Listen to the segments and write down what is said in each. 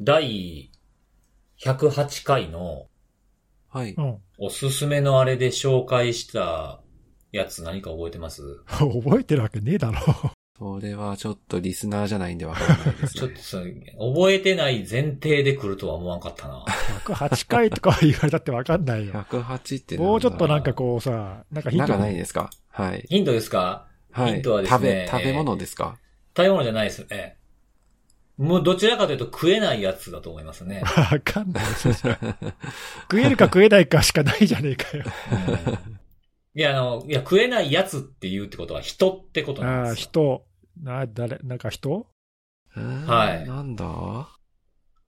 第108回のはい。うん。おすすめのあれで紹介したやつ何か覚えてます？覚えてるわけねえだろ。それはちょっとリスナーじゃないんでわからないですねちょっと。覚えてない前提で来るとは思わんかったな。108回とか言われたってわかんないよ。108ってもうちょっとなんかこうさ、なんかヒントなんかないですか？はい。ヒントですか？はい。ヒントはですね食べ、食べ物ですか？食べ物じゃないですね。もうどちらかというと食えないやつだと思いますね。わかんないです。食えるか食えないかしかないじゃねえかよ。うんいや、あの、いや、食えないやつって言うってことは人ってことなんああ、ですよ。人。な、誰、なんか人？はいなんだ？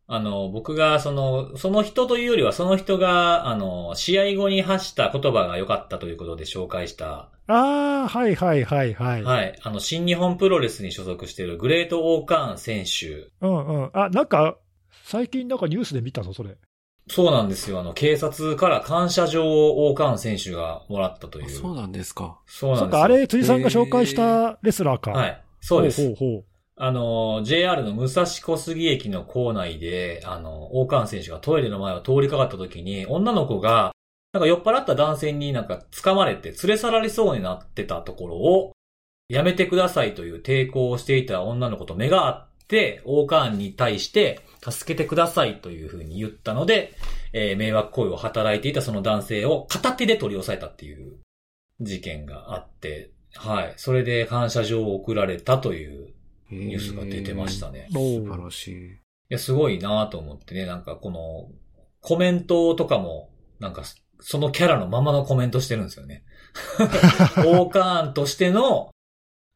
あの、僕が、その、その人というよりは、その人が、あの、試合後に発した言葉が良かったということで紹介した、ああ、はいはいはいはい。はい、あの、新日本プロレスに所属しているグレート・オーカーン選手。うんうん。あ、なんか、最近なんかニュースで見たぞ、それ。そうなんですよ。あの、警察から感謝状をオーカーン選手がもらったという。あそうなんですか。そうなんですよ。そっか、あれ、辻さんが紹介したレスラーか。。はいい。そうです。ほうほうほあの、JR の武蔵小杉駅の構内で、あの、大川選手がトイレの前を通りかかった時に、女の子が、なんか酔っ払った男性になんか掴まれて連れ去られそうになってたところを、やめてくださいという抵抗をしていた女の子と目が合って、大川に対して、助けてくださいというふうに言ったので、えー迷惑行為を働いていたその男性を片手で取り押さえたっていう事件があって、はい。それで感謝状を送られたというニニュースが出てましたね。素晴らしい。いや、すごいなと思ってね、なんかこの、コメントとかも、なんか、そのキャラのままのコメントしてるんですよね。オーカーンとしての、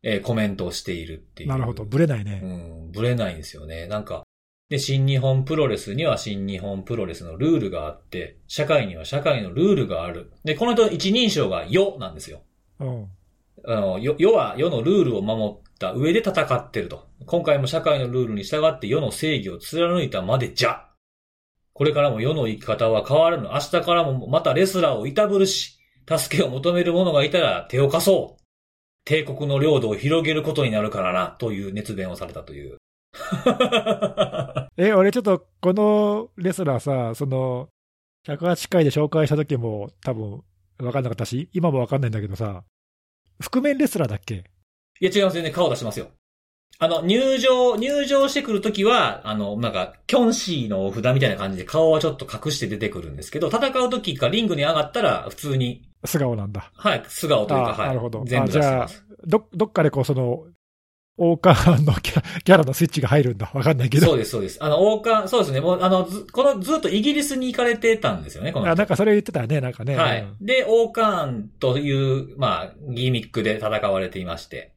えーコメントをしているっていう。う。なるほど、ブレないね。うん、ぶれないんですよね。なんか、で、新日本プロレスには新日本プロレスのルールがあって、社会には社会のルールがある。で、この人一人称が世なんですよ。うん。あの、世世は世のルールを守った上で戦ってると。今回も社会のルールに従って世の正義を貫いたまでじゃ。これからも世の生き方は変わるの。明日からもまたレスラーをいたぶるし、助けを求める者がいたら手を貸そう。帝国の領土を広げることになるからな、という熱弁をされたという。え、俺ちょっと、このレスラーさ、その、108回で紹介した時も多分分かんなかったし、今も分かんないんだけどさ、覆面レスラーだっけ？いや違いますよね。顔出しますよ。あの、入場、入場してくるときは、あの、なんか、キョンシーのお札みたいな感じで顔はちょっと隠して出てくるんですけど、戦うときかリングに上がったら、普通に、素顔なんだ。はい、素顔というか、あはい。なるほど全部出してます。ど、どっかでこう、その、王冠のキャ キャラのスイッチが入るんだ。分かんないけど。そうです、そうです。あの、王冠、そうですね。もう、あの、ず、この、ずっとイギリスに行かれてたんですよね、この人あ、なんかそれ言ってたね、なんかね。はいうん。で、王冠という、まあ、ギミックで戦われていまして。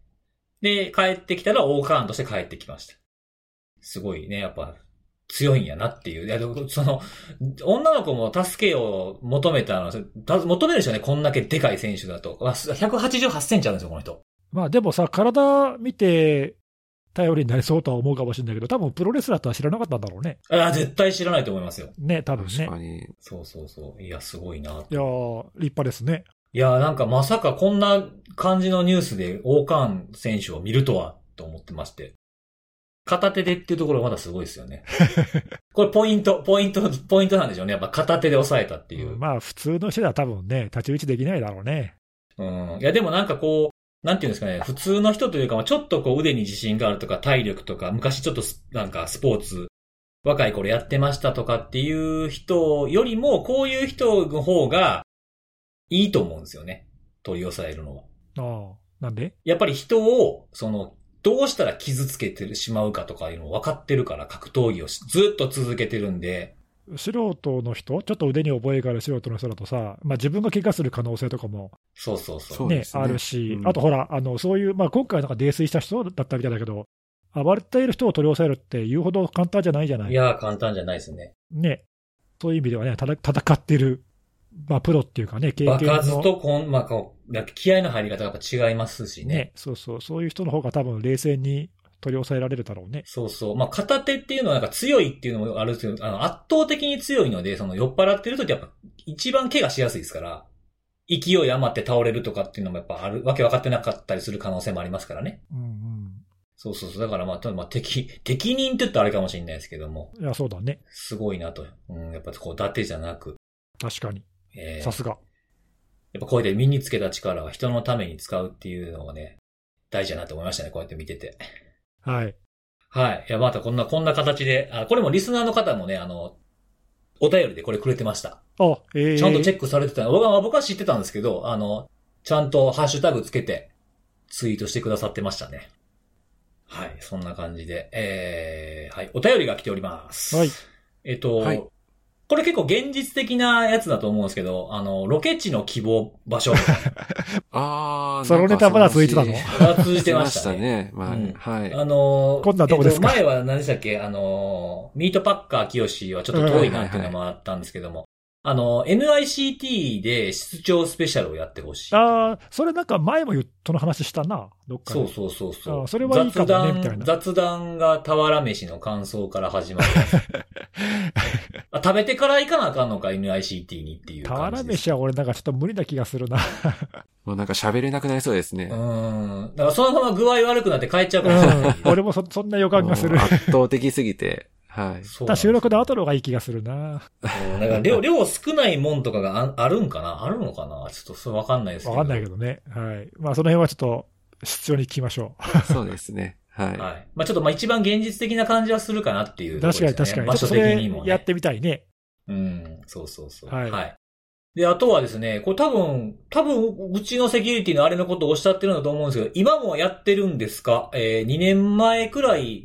で、帰ってきたら王冠として帰ってきました。すごいね、やっぱ、強いんやなっていう。いや、でもその、女の子も助けを求めたの、た求めるでしょうね、こんだけでかい選手だと。あ188センチあるんですよ、この人。まあでもさ、体見て頼りになりそうとは思うかもしれないけど、多分プロレスラーとは知らなかったんだろうね。あ絶対知らないと思いますよ。ね、多分ね。確かに。そうそうそう。いや、すごいな。いやー、立派ですね。いや、なんかまさかこんな感じのニュースで王冠選手を見るとは、と思ってまして。片手でっていうところがまだすごいですよね。これポイント、ポイント、ポイントなんでしょうね。やっぱ片手で押さえたっていう。まあ普通の人では多分ね、太刀打ちできないだろうね。うん。いや、でもなんかこう、なんていうんですかね、普通の人というか、まあちょっとこう腕に自信があるとか、体力とか、昔ちょっとスなんかスポーツ、若い頃やってましたとかっていう人よりも、こういう人の方がいいと思うんですよね。取り押さえるのは。ああ、なんで？やっぱり人を、その、どうしたら傷つけてしまうかとかいうの分かってるから、格闘技をしずっと続けてるんで、素人の人、ちょっと腕に覚えがある素人の人だとさ、まあ、自分が怪我する可能性とかも、そうそうそう。ねあるし、うんあとほら、あのそういう、まあ、今回なんか泥酔した人だったみたいだけど、暴れている人を取り押さえるって言うほど簡単じゃないじゃないいやー、簡単じゃないですね。ね、そういう意味ではね、戦ってる、まあ、プロっていうかね、経験の爆発とこん、まあ、こう、なんか気合の入り方がやっぱ違いますしね。ね、そうそう、そういう人の方が多分冷静に取り押さえられるだろうね。そうそう。まあ、片手っていうのはなんか強いっていうのもあるんですけど、あの、圧倒的に強いので、その酔っ払ってる時やっぱ一番怪我しやすいですから、勢い余って倒れるとかっていうのもやっぱある、わけ分かってなかったりする可能性もありますからね。うんうん。そうそうそう。だからまあ、ただまあ適、適任って言ったらあれかもしれないですけども、いや、そうだね。すごいなと。うん、やっぱこう、伊達じゃなく、確かに。えーさすが。やっぱこうやって身につけた力は人のために使うっていうのがね、大事だなと思いましたね、こうやって見てて。はい。はい。いや、またこんな、こんな形で、あ、これもリスナーの方もね、あの、お便りでこれくれてました。あ、ええちゃんとチェックされてた。僕は、僕は知ってたんですけど、あの、ちゃんとハッシュタグつけて、ツイートしてくださってましたね。はい。そんな感じで、えー、はい。お便りが来ております。はい。えっと、はいこれ結構現実的なやつだと思うんですけど、あの、ロケ地の希望場所 あー。そのネタまだ続いてたの？続いてまし続いてましたたね。ね。まあ、うんはい。あのー、今度はどこですか？えっと前は何でしたっけ？あのー、ミートパッカー清志はちょっと遠いなっていうのもあったんですけども、あの、NICT で出張スペシャルをやってほしい。ああ、それなんか前もその話したな、どっかで。そうそうそうそう。あそれはいいかもね雑談みたいな雑談が俵飯の感想から始まる。あ食べてから行かなあかんのか、NICT にっていう感俵じです。飯は俺なんかちょっと無理な気がするな。もうなんか喋れなくなりそうですね。うーん。だからそのまま具合悪くなって帰っちゃううかもしれない。ん。俺もそそんな予感がする。圧倒的すぎて。はい。そうただ収録の後の方がいい気がするな。うんだから量、量少ないもんとかがああるんかな？あるのかな？ちょっとそれわかんないですけど。わかんないけどね。はい。まあその辺はちょっと必要に聞きましょそうですね。はい。はい。まあちょっとまあ一番現実的な感じはするかなっていうう。ところ確かに確かに。場所的にも、ね。れやってみたいね。うん、そうそうそう。はいで、あとはですね、これ多分、多分、うちのセキュリティのあれのことをおっしゃってるんだと思うんですけど、今もやってるんですか？えー、2年前くらい、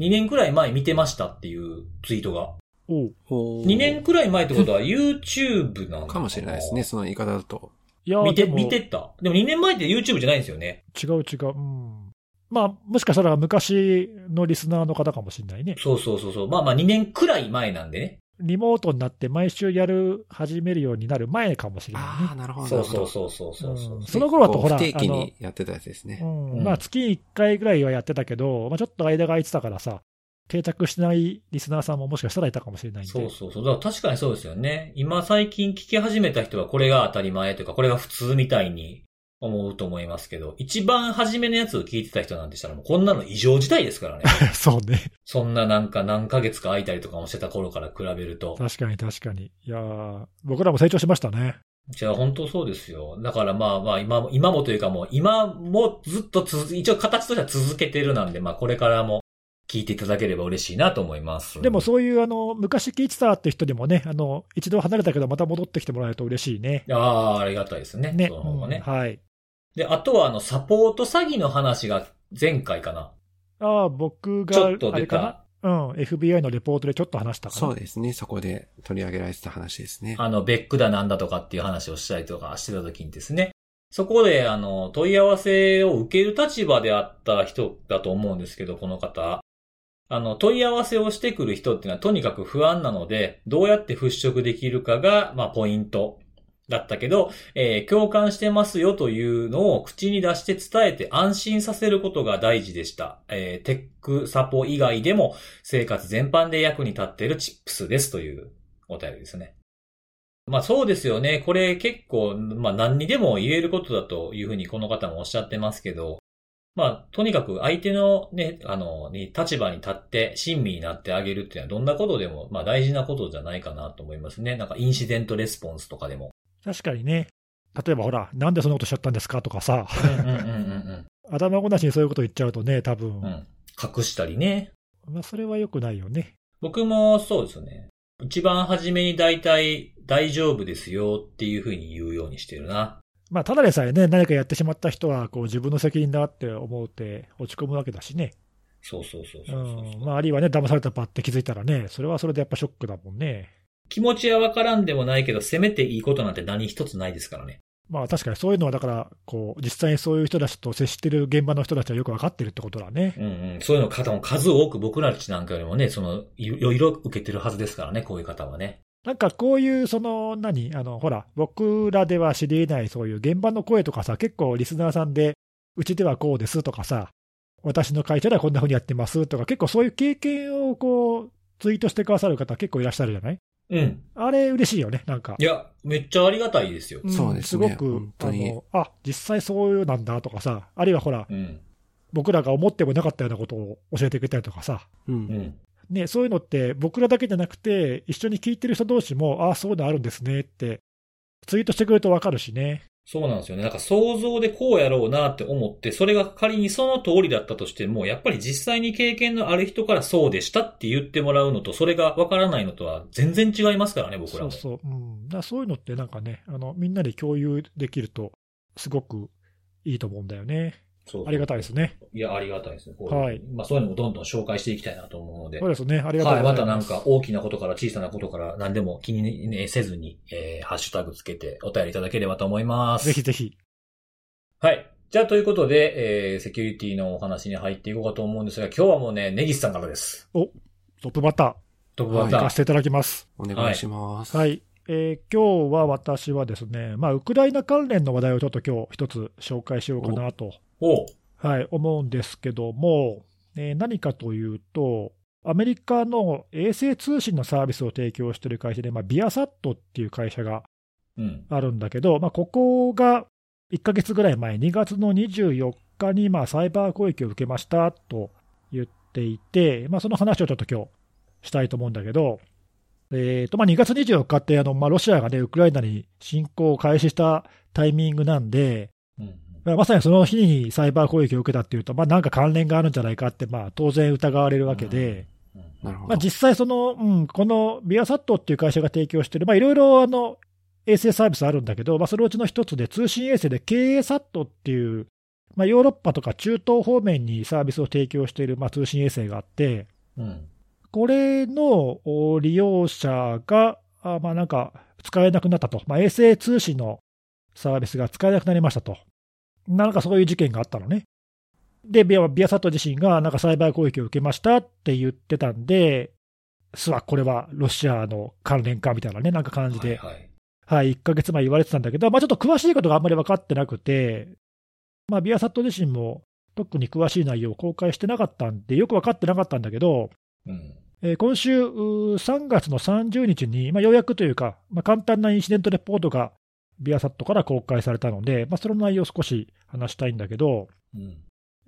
2年くらい前見てましたっていうツイートが。おうおー2年くらい前ってことは YouTube なのかもしれないですね、。その言い方だと。いや見て、見てた。でも2年前って YouTube じゃないんですよね。違う違う。うん。まあ、もしかしたら昔のリスナーの方かもしれないね。そうそうそうそう。まあまあ2年くらい前なんでね。リモートになって毎週やる、始めるようになる前かもしれないああ、ね。なるほど。そうそうう。そうそうそうそう。うんその頃だとほら、不定期にやってたやつですね。うんうんまあ月1回ぐらいはやってたけど、まあ、ちょっと間が空いてたからさ、定着してないリスナーさんももしかしたらいたかもしれないんで。そうそうそう。だから確かにそうですよね。今最近聞き始めた人はこれが当たり前というか、これが普通みたいに思うと思いますけど、一番初めのやつを聞いてた人なんてしたらもうこんなの異常事態ですからね。そうね。そんななんか何ヶ月か空いたりとかもしてた頃から比べると。確かに確かに。いやー僕らも成長しましたね。じゃあ本当そうですよ。だからまあまあ今も、今もというかもう今もずっと続、一応形としては続けてるなんで、まあこれからも聞いていただければ嬉しいなと思います。でもそういう、あの、昔聞いてたって人にもね、あの、一度離れたけどまた戻ってきてもらえると嬉しいね。ああ、ありがたいですね。ね。その方がね。うんはい。で、あとはあの、サポート詐欺の話が前回かな。ああ、僕が、ちょっと出た。うん、FBI のレポートでちょっと話したかな。そうですね。そこで取り上げられてた話ですね。あの、ベックだなんだとかっていう話をしたりとかしてた時にですね。そこで、あの、問い合わせを受ける立場であった人だと思うんですけど、この方。あの、問い合わせをしてくる人っていうのはとにかく不安なので、どうやって払拭できるかが、まあ、ポイントだったけど、えー共感してますよというのを口に出して伝えて安心させることが大事でした。えーテックサポ以外でも生活全般で役に立っているチップスですというお便りですね。まあそうですよね。これ結構、まあ何にでも言えることだというふうにこの方もおっしゃってますけど、まあとにかく相手のね、あの、に立場に立って親身になってあげるっていうのはどんなことでも、まあ大事なことじゃないかなと思いますね。なんかインシデントレスポンスとかでも。確かにね。例えばほら、なんでそんなことしちゃったんですかとかさ、頭ごなしにそういうこと言っちゃうとね、多分、うん。うん。隠したりね。まあそれは良くないよね。僕もそうですね。一番初めに大体大丈夫ですよっていうふうに言うようにしてるな。まあ、ただでさえね、何かやってしまった人は、こう、自分の責任だって思うて落ち込むわけだしね。そうそうそううそうそう。ん。まあ、あるいはね、騙されたパって気づいたらね、それはそれでやっぱショックだもんね。気持ちはわからんでもないけど、せめていいことなんて何一つないですからね。まあ、確かにそういうのは、だから、こう、実際にそういう人たちと接してる現場の人たちはよくわかってるってことだね。うんうん。そういうの方も数多く僕らたちなんかよりもね、その、いろいろ受けてるはずですからね、こういう方はね。なんかこういう、その、何？あの、ほら、僕らでは知り得ないそういう現場の声とかさ、結構リスナーさんで、うちではこうですとかさ、私の会社ではこんな風にやってますとか、結構そういう経験をこう、ツイートしてくださる方結構いらっしゃるじゃない？うん。あれ嬉しいよね、なんかい。や、めっちゃありがたいですよ。んそうですねすごくあの、あ、実際そういうなんだとかさ、あるいはほら、うん。僕らが思ってもなかったようなことを教えてくれたりとかさ、う。うんん。ね、そういうのって僕らだけじゃなくて、一緒に聞いてる人同士も、ああ、そういうのあるんですねって、ツイートしてくれると分かるしね。そうなんですよね。なんか想像でこうやろうなって思って、それが仮にその通りだったとしても、やっぱり実際に経験のある人からそうでしたって言ってもらうのと、それがわからないのとは全然違いますからね、僕らも。そうそう、うん、だそういうのってなんかねあの、みんなで共有できると、すごくいいと思うんだよね。そうありがたいですね。いや、ありがたいですね。こうはいまあそういうのもどんどん紹介していきたいなと思うので。そうですね、ありがとうはい、またなん。か大きなことから小さなことから何でも気に、ね、せずに、えー、ハッシュタグつけてお便りいただければと思います。ぜひぜひ。はい。じゃあということで、えー、セキュリティのお話に入っていこうかと思うんですが、今日はもうね、ネギスさんからです。トップバッター、トップバッター。行かせていただきます。お願いします。はい。えー今日は私はですね、まあ、ウクライナ関連の話題をちょっと今日一つ紹介しようかなと、はい、思うんですけども、えー何かというと、アメリカの衛星通信のサービスを提供している会社で、まあ、ビアサットっていう会社がうん。あるんだけど、まあ、ここが1ヶ月ぐらい前、2月の24日にまあサイバー攻撃を受けましたと言っていて、まあ、その話をちょっと今日したいと思うんだけど、えーとまあ、2月24日ってあの、まあ、ロシアが、ね、ウクライナに侵攻を開始したタイミングなんで、うん。まさにその日にサイバー攻撃を受けたっていうと、まあ、なんか関連があるんじゃないかって、まあ、当然疑われるわけで。まあ、実際その、うん、このビアサットっていう会社が提供している、まあ、いろいろあの衛星サービスあるんだけど、まあ、そのうちの一つで通信衛星で KA サットっていう、まあ、ヨーロッパとか中東方面にサービスを提供している、まあ、通信衛星があって、うん。これのお利用者が、あまあ、なんか使えなくなったと、まあ、衛星通信のサービスが使えなくなりましたと、なんかそういう事件があったのね。で、ビアビアサット自身がなんかサイバー攻撃を受けましたって言ってたんで、すわ、これはロシアの関連かみたいなね、なんか感じで、はい、はい。はい、1ヶ月前言われてたんだけど、まあ、ちょっと詳しいことがあんまり分かってなくて、まあ、ビアサット自身も特に詳しい内容を公開してなかったんで、よく分かってなかったんだけど、うん。えー今週うー3月の30日に、まあ、ようやくというか、まあ、簡単なインシデントレポートがビアサットから公開されたので、まあ、その内容を少し話したいんだけど、うん。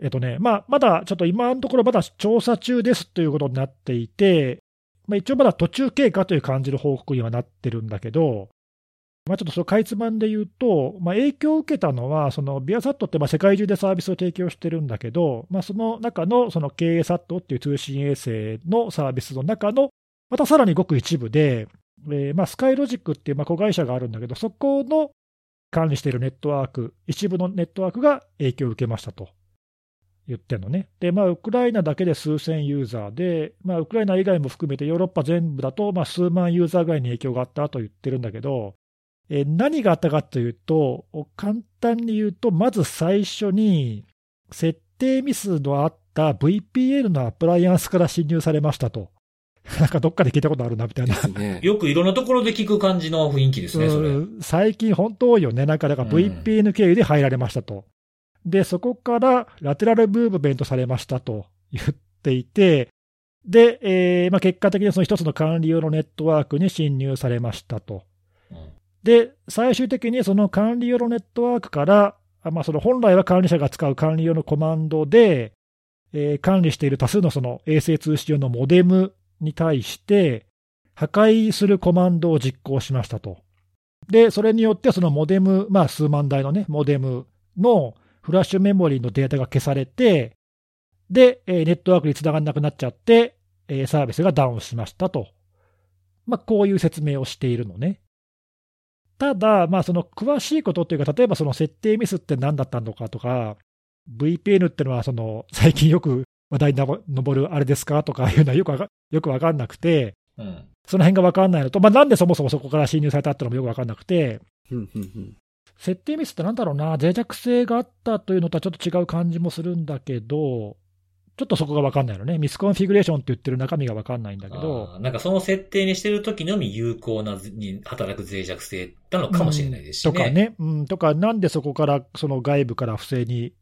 えっとね、まあ、まだちょっと今のところまだ調査中ですということになっていて、まあ、一応まだ途中経過という感じの報告にはなってるんだけど、まあ、ちょっとそのかいつまんで言うと、まあ、影響を受けたのは、そのビアサットってまあ世界中でサービスを提供してるんだけど、まあ、その中のその KA サットっていう通信衛星のサービスの中の、またさらにごく一部で、えーまあ、スカイロジックっていうまあ子会社があるんだけど、そこの管理しているネットワーク、一部のネットワークが影響を受けましたと。言ってんのね。で、まあ、ウクライナだけで数千ユーザーで、まあ、ウクライナ以外も含めてヨーロッパ全部だと、まあ、数万ユーザーぐらいに影響があったと言ってるんだけど、え何があったかというと、簡単に言うと、まず最初に、設定ミスのあった VPN のアプライアンスから侵入されましたと。なんかどっかで聞いたことあるなみたいなね。よくいろんなところで聞く感じの雰囲気ですね、それ。うん最近、本当多いよね、なんかだからうん VPN 経由で入られましたと。で、そこからラテラルムーブメントされましたと言っていて、で、えーまあ、結果的にその一つの管理用のネットワークに侵入されましたと。うんで、最終的にその管理用のネットワークから、あまあ、その本来は管理者が使う管理用のコマンドで、えー管理している多数のその衛星通信用のモデムに対して、破壊するコマンドを実行しましたと。で、それによってそのモデム、まあ数万台のね、モデムのフラッシュメモリーのデータが消されて、で、ネットワークにつながらなくなっちゃって、サービスがダウンしましたと。まあ、こういう説明をしているのね。ただ、まあ、その詳しいことっていうか、例えばその設定ミスって何だったのかとか、VPN ってのはその最近よく話題に上るあれですかとかいうのはよくわかよく分かんなくて、うん。その辺が分かんないのと、まあ、なんでそもそもそこから侵入されたっていうのもよく分かんなくて、うんうんうん。設定ミスってなんだろうな、脆弱性があったというのとはちょっと違う感じもするんだけど、ちょっとそこが分かんないのね、 misconfiguration って言ってる中身が分かんないんだけど、なんかその設定にしてる時のみ有効なずに働く脆弱性なのかもしれないですしね。とかね、うん、とか、なんでそこからその外部から不正に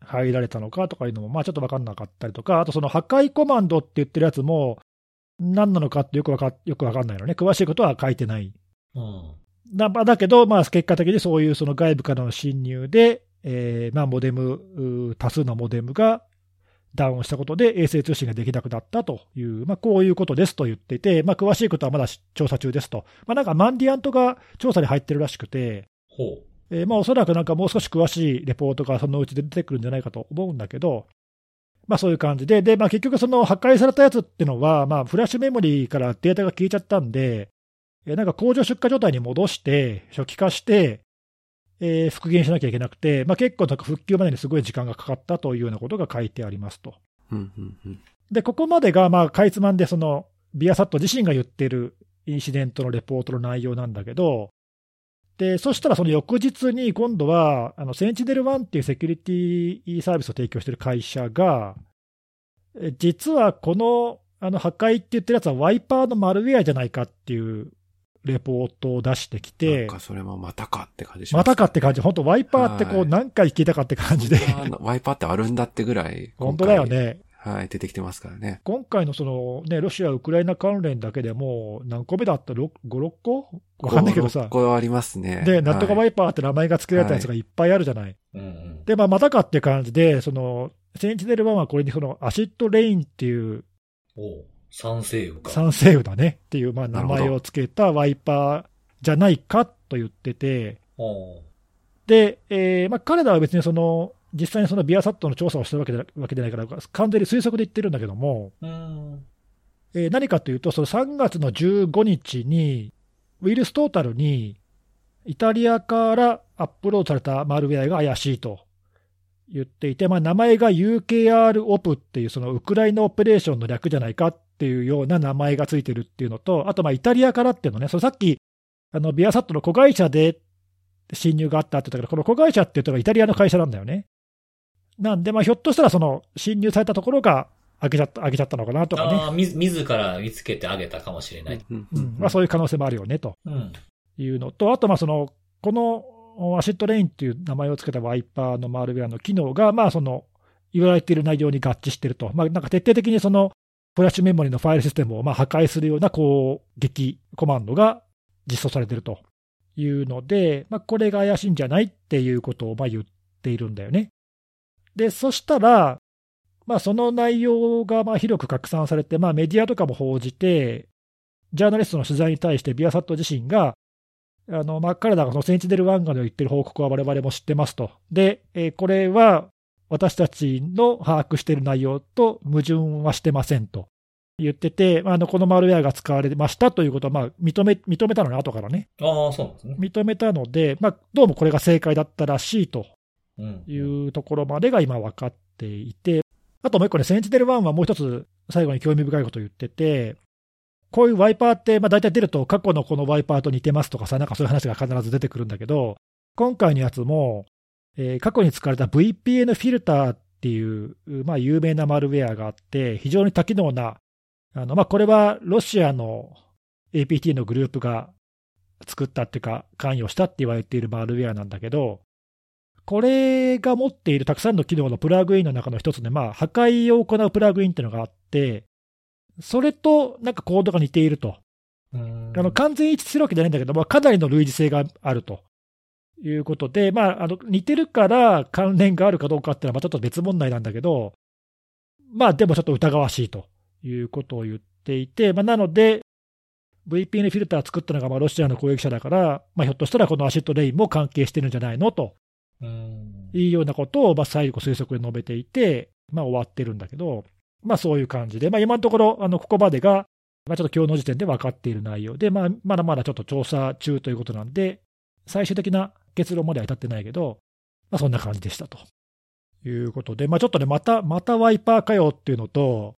入られたのかとかいうのも、まあ、ちょっと分かんなかったりとか、あとその破壊コマンドって言ってるやつも、何なのかってよくわかよく分かんないのね、詳しいことは書いてない。うん。だまあだけど、まあ、結果的にそういうその外部からの侵入で、えーまあ、モデム、多数のモデムがダウンしたことで衛星通信ができなくなったという、まあ、こういうことですと言っていて、まあ、詳しいことはまだ調査中ですと、まあ、なんかマンディアントが調査に入ってるらしくて、ほう。えーまあ、おそらくなんかもう少し詳しいレポートがそのうちで出てくるんじゃないかと思うんだけど、まあ、そういう感じで、でまあ、結局、その破壊されたやつっていうのは、まあ、フラッシュメモリーからデータが消えちゃったんで、えーなんか工場出荷状態に戻して、初期化して、えー復元しなきゃいけなくて、まあ、結構なんか復旧までにすごい時間がかかったというようなことが書いてありますと。うんうんうん。で、ここまでが、まあ、かいつまんで、その、ビアサット自身が言ってるインシデントのレポートの内容なんだけど、で、そしたらその翌日に今度は、あの、センチネル1っていうセキュリティサービスを提供している会社が、え実はこの、あの、破壊って言ってるやつはワイパーのマルウェアじゃないかっていうレポートを出してきなんて、かそれもまたかって感じします、またかって感じ、本当ワイパーってこうはい何回聞いたかって感じで、ワイパーってあるんだってぐらい。本当だよ。ね。はい、出てきてますからね。今回のその、ね、ロシア・ウクライナ関連だけでもう何個目だった？5、6個？わかんないけどさ。これありますね。で、なんとかはいワイパーって名前が付けられたやつがいっぱいあるじゃない。うんうん。で、まあ、またかって感じで、その、 SentinelOne はこれにその AcidRain っていうおう酸性雨か。酸性雨だねっていうまあ名前を付けたワイパーじゃないかと言ってて、で、えーまあ、彼らは別にその、実際にそのビアサットの調査をしてるわけでわけでないから、完全に推測で言ってるんだけども、うん。えー何かというと、その3月の15日に、ウイルストータルに、イタリアからアップロードされたマルウェアが怪しいと言っていて、まあ、名前が UKR オプっていう、そのウクライナオペレーションの略じゃないかっていうような名前がついてるっていうのと、あとまあイタリアからっていうのね、そのさっき、あの Viasat の子会社で侵入があったって言ったけど、この子会社って言ったらイタリアの会社なんだよね。なんで、まあ、ひょっとしたらその侵入されたところが開けちゃった開けちゃったのかなとかね。ああ、みず、自ら見つけてあげたかもしれない。うんうんまあ、そういう可能性もあるよねとうん。いうのと、あとまあその、この AcidRain っていう名前を付けたワイパーのマルウェアの機能が、まあその言われている内容に合致していると、まあ、なんか徹底的にそのフラッシュメモリのファイルシステムをまあ破壊するような攻撃コマンドが実装されているというので、まあ、これが怪しいんじゃないっていうことをまあ言っているんだよね。で、そしたら、まあ、その内容がまあ広く拡散されて、まあ、メディアとかも報じて、ジャーナリストの取材に対して、ビアサット自身が、あのまあ、彼らがそのセンチネルワンガの言ってる報告は我々も知ってますと。で、えーこれは私たちの把握している内容と矛盾はしてませんと言ってて、まああのこのマルウェアが使われましたということをまあ認め認めたのね、後からね。ああ、そうなんですね。認めたので、まあ、どうもこれが正解だったらしいとうん。いうところまでが今分かっていて、あともう一個ね、センチネル1はもう一つ最後に興味深いことを言ってて、こういうワイパーって、まあ、大体出ると過去のこのワイパーと似てますとかさ、なんかそういう話が必ず出てくるんだけど、今回のやつも、えー過去に使われた VPN フィルターっていう、まあ、有名なマルウェアがあって、非常に多機能な、あのまあ、これはロシアの APT のグループが作ったっていうか、関与したって言われているマルウェアなんだけど、これが持っているたくさんの機能のプラグインの中の一つで、まあ、破壊を行うプラグインっていうのがあって、それとなんかコードが似ていると。うん。あの完全に一致するわけじゃないんだけど、まあ、かなりの類似性があると。いうことで、まあ、あの似てるから関連があるかどうかっていうのはまあちょっと別問題なんだけど、まあでもちょっと疑わしいと。いうことを言っていて、まあ、なので、VPN フィルター作ったのがまあロシアの攻撃者だから、まあ、ひょっとしたらこの AcidRain も関係してるんじゃないのと。うんいうようなことをまあ最後推測で述べていて、まあ、終わってるんだけど、まあ、そういう感じで、まあ、今のところ、あのここまでが、まあ、ちょっと今日の時点で分かっている内容で、まあ、まだまだちょっと調査中ということなんで、最終的な結論までは至ってないけど、まあ、そんな感じでしたと。いうことで、まあ、ちょっとね、また、またワイパーかよっていうのと、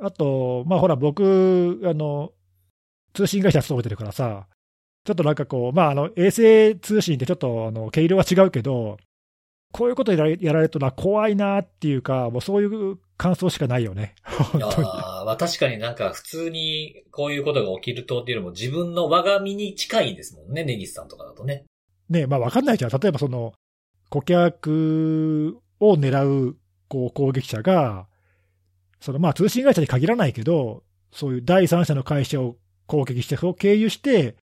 あと、まあ、ほら、僕、あの、通信会社勤めてるからさ、ちょっとなんかこう、まあ、あの衛星通信ってちょっとあの毛色は違うけど、こういうことやられやられるとな、怖いなっていうか、もうそういう感想しかないよね、本当に。ああ、まあ確かになんか普通にこういうことが起きるとっていうよりも自分の我が身に近いですもんね、ネギスさんとかだとね。ねまあ、わかんないじゃん、例えばその顧客を狙うこう攻撃者が、そのまあ通信会社に限らないけど、そういう第三者の会社を攻撃して、それを経由して、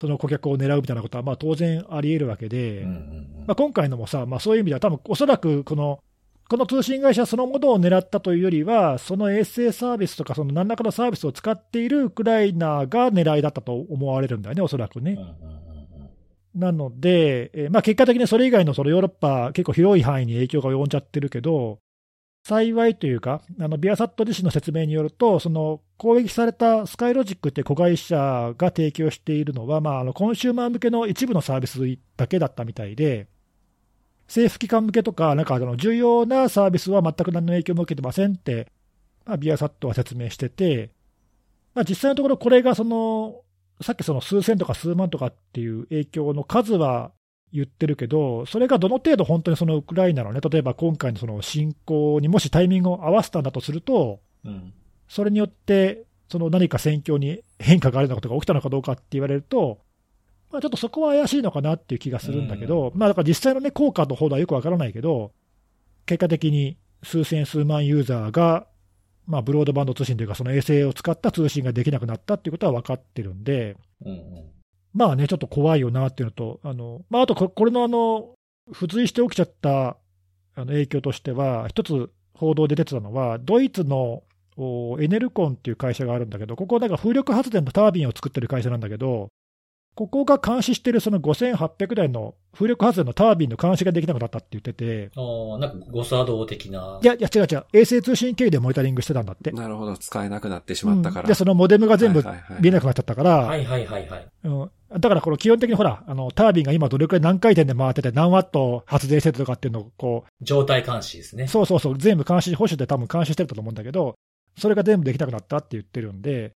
その顧客を狙うみたいなことはまあ当然あり得るわけで。うんうんうんまあ、今回のもさ、まあ、そういう意味では、多分おそらくこのこの通信会社そのものを狙ったというよりは、その衛星サービスとか、その何らかのサービスを使っているウクライナが狙いだったと思われるんだよね、おそらくね。うんうんうんうんなので、えーまあ、結果的にそれ以外のそのヨーロッパ、結構広い範囲に影響が及んじゃってるけど、幸いというか、あのビアサット自身の説明によると、その攻撃されたスカイロジックって子会社が提供しているのは、まあ、あのコンシューマー向けの一部のサービスだけだったみたいで、政府機関向けとか、なんかあの重要なサービスは全く何の影響も受けてませんって、まあ、ビアサットは説明してて、まあ、実際のところ、これがそのさっきその数千とか数万とかっていう影響の数は言ってるけど、それがどの程度本当にそのウクライナのね、例えば今回のその侵攻にもしタイミングを合わせたんだとすると、うんそれによってその何か戦況に変化があるようなことが起きたのかどうかって言われると、まあ、ちょっとそこは怪しいのかなっていう気がするんだけど、まあだから実際のね、効果のほどはよくわからないけど、結果的に数千数万ユーザーが、まあ、ブロードバンド通信というか、その衛星を使った通信ができなくなったっていうことは分かってるんで、うんうんまあね、ちょっと怖いよなっていうのと、あのまあ、あとここれのあの付随して起きちゃったあの影響としては、一つ報道で出てたのは、ドイツのおエネルコンっていう会社があるんだけど、ここなんか風力発電のタービンを作ってる会社なんだけど、ここが監視してるその5800台の風力発電のタービンの監視ができなくなったって言ってて、あーなんか誤作動的な。いや、いや違う違う、衛星通信経由でモニタリングしてたんだって。なるほど、使えなくなってしまったから。うんで、そのモデムが全部見えなくなっちゃったから、はいはいはいはい。うん、だからこの基本的にほら、あのタービンが今どれくらい何回転で回ってて、何ワット発電してるとかっていうのをこ状態監視ですねう、。そうそうそう、全部監視、保守で多分監視してると思うんだけど、それが全部できなくなったって言ってるんで、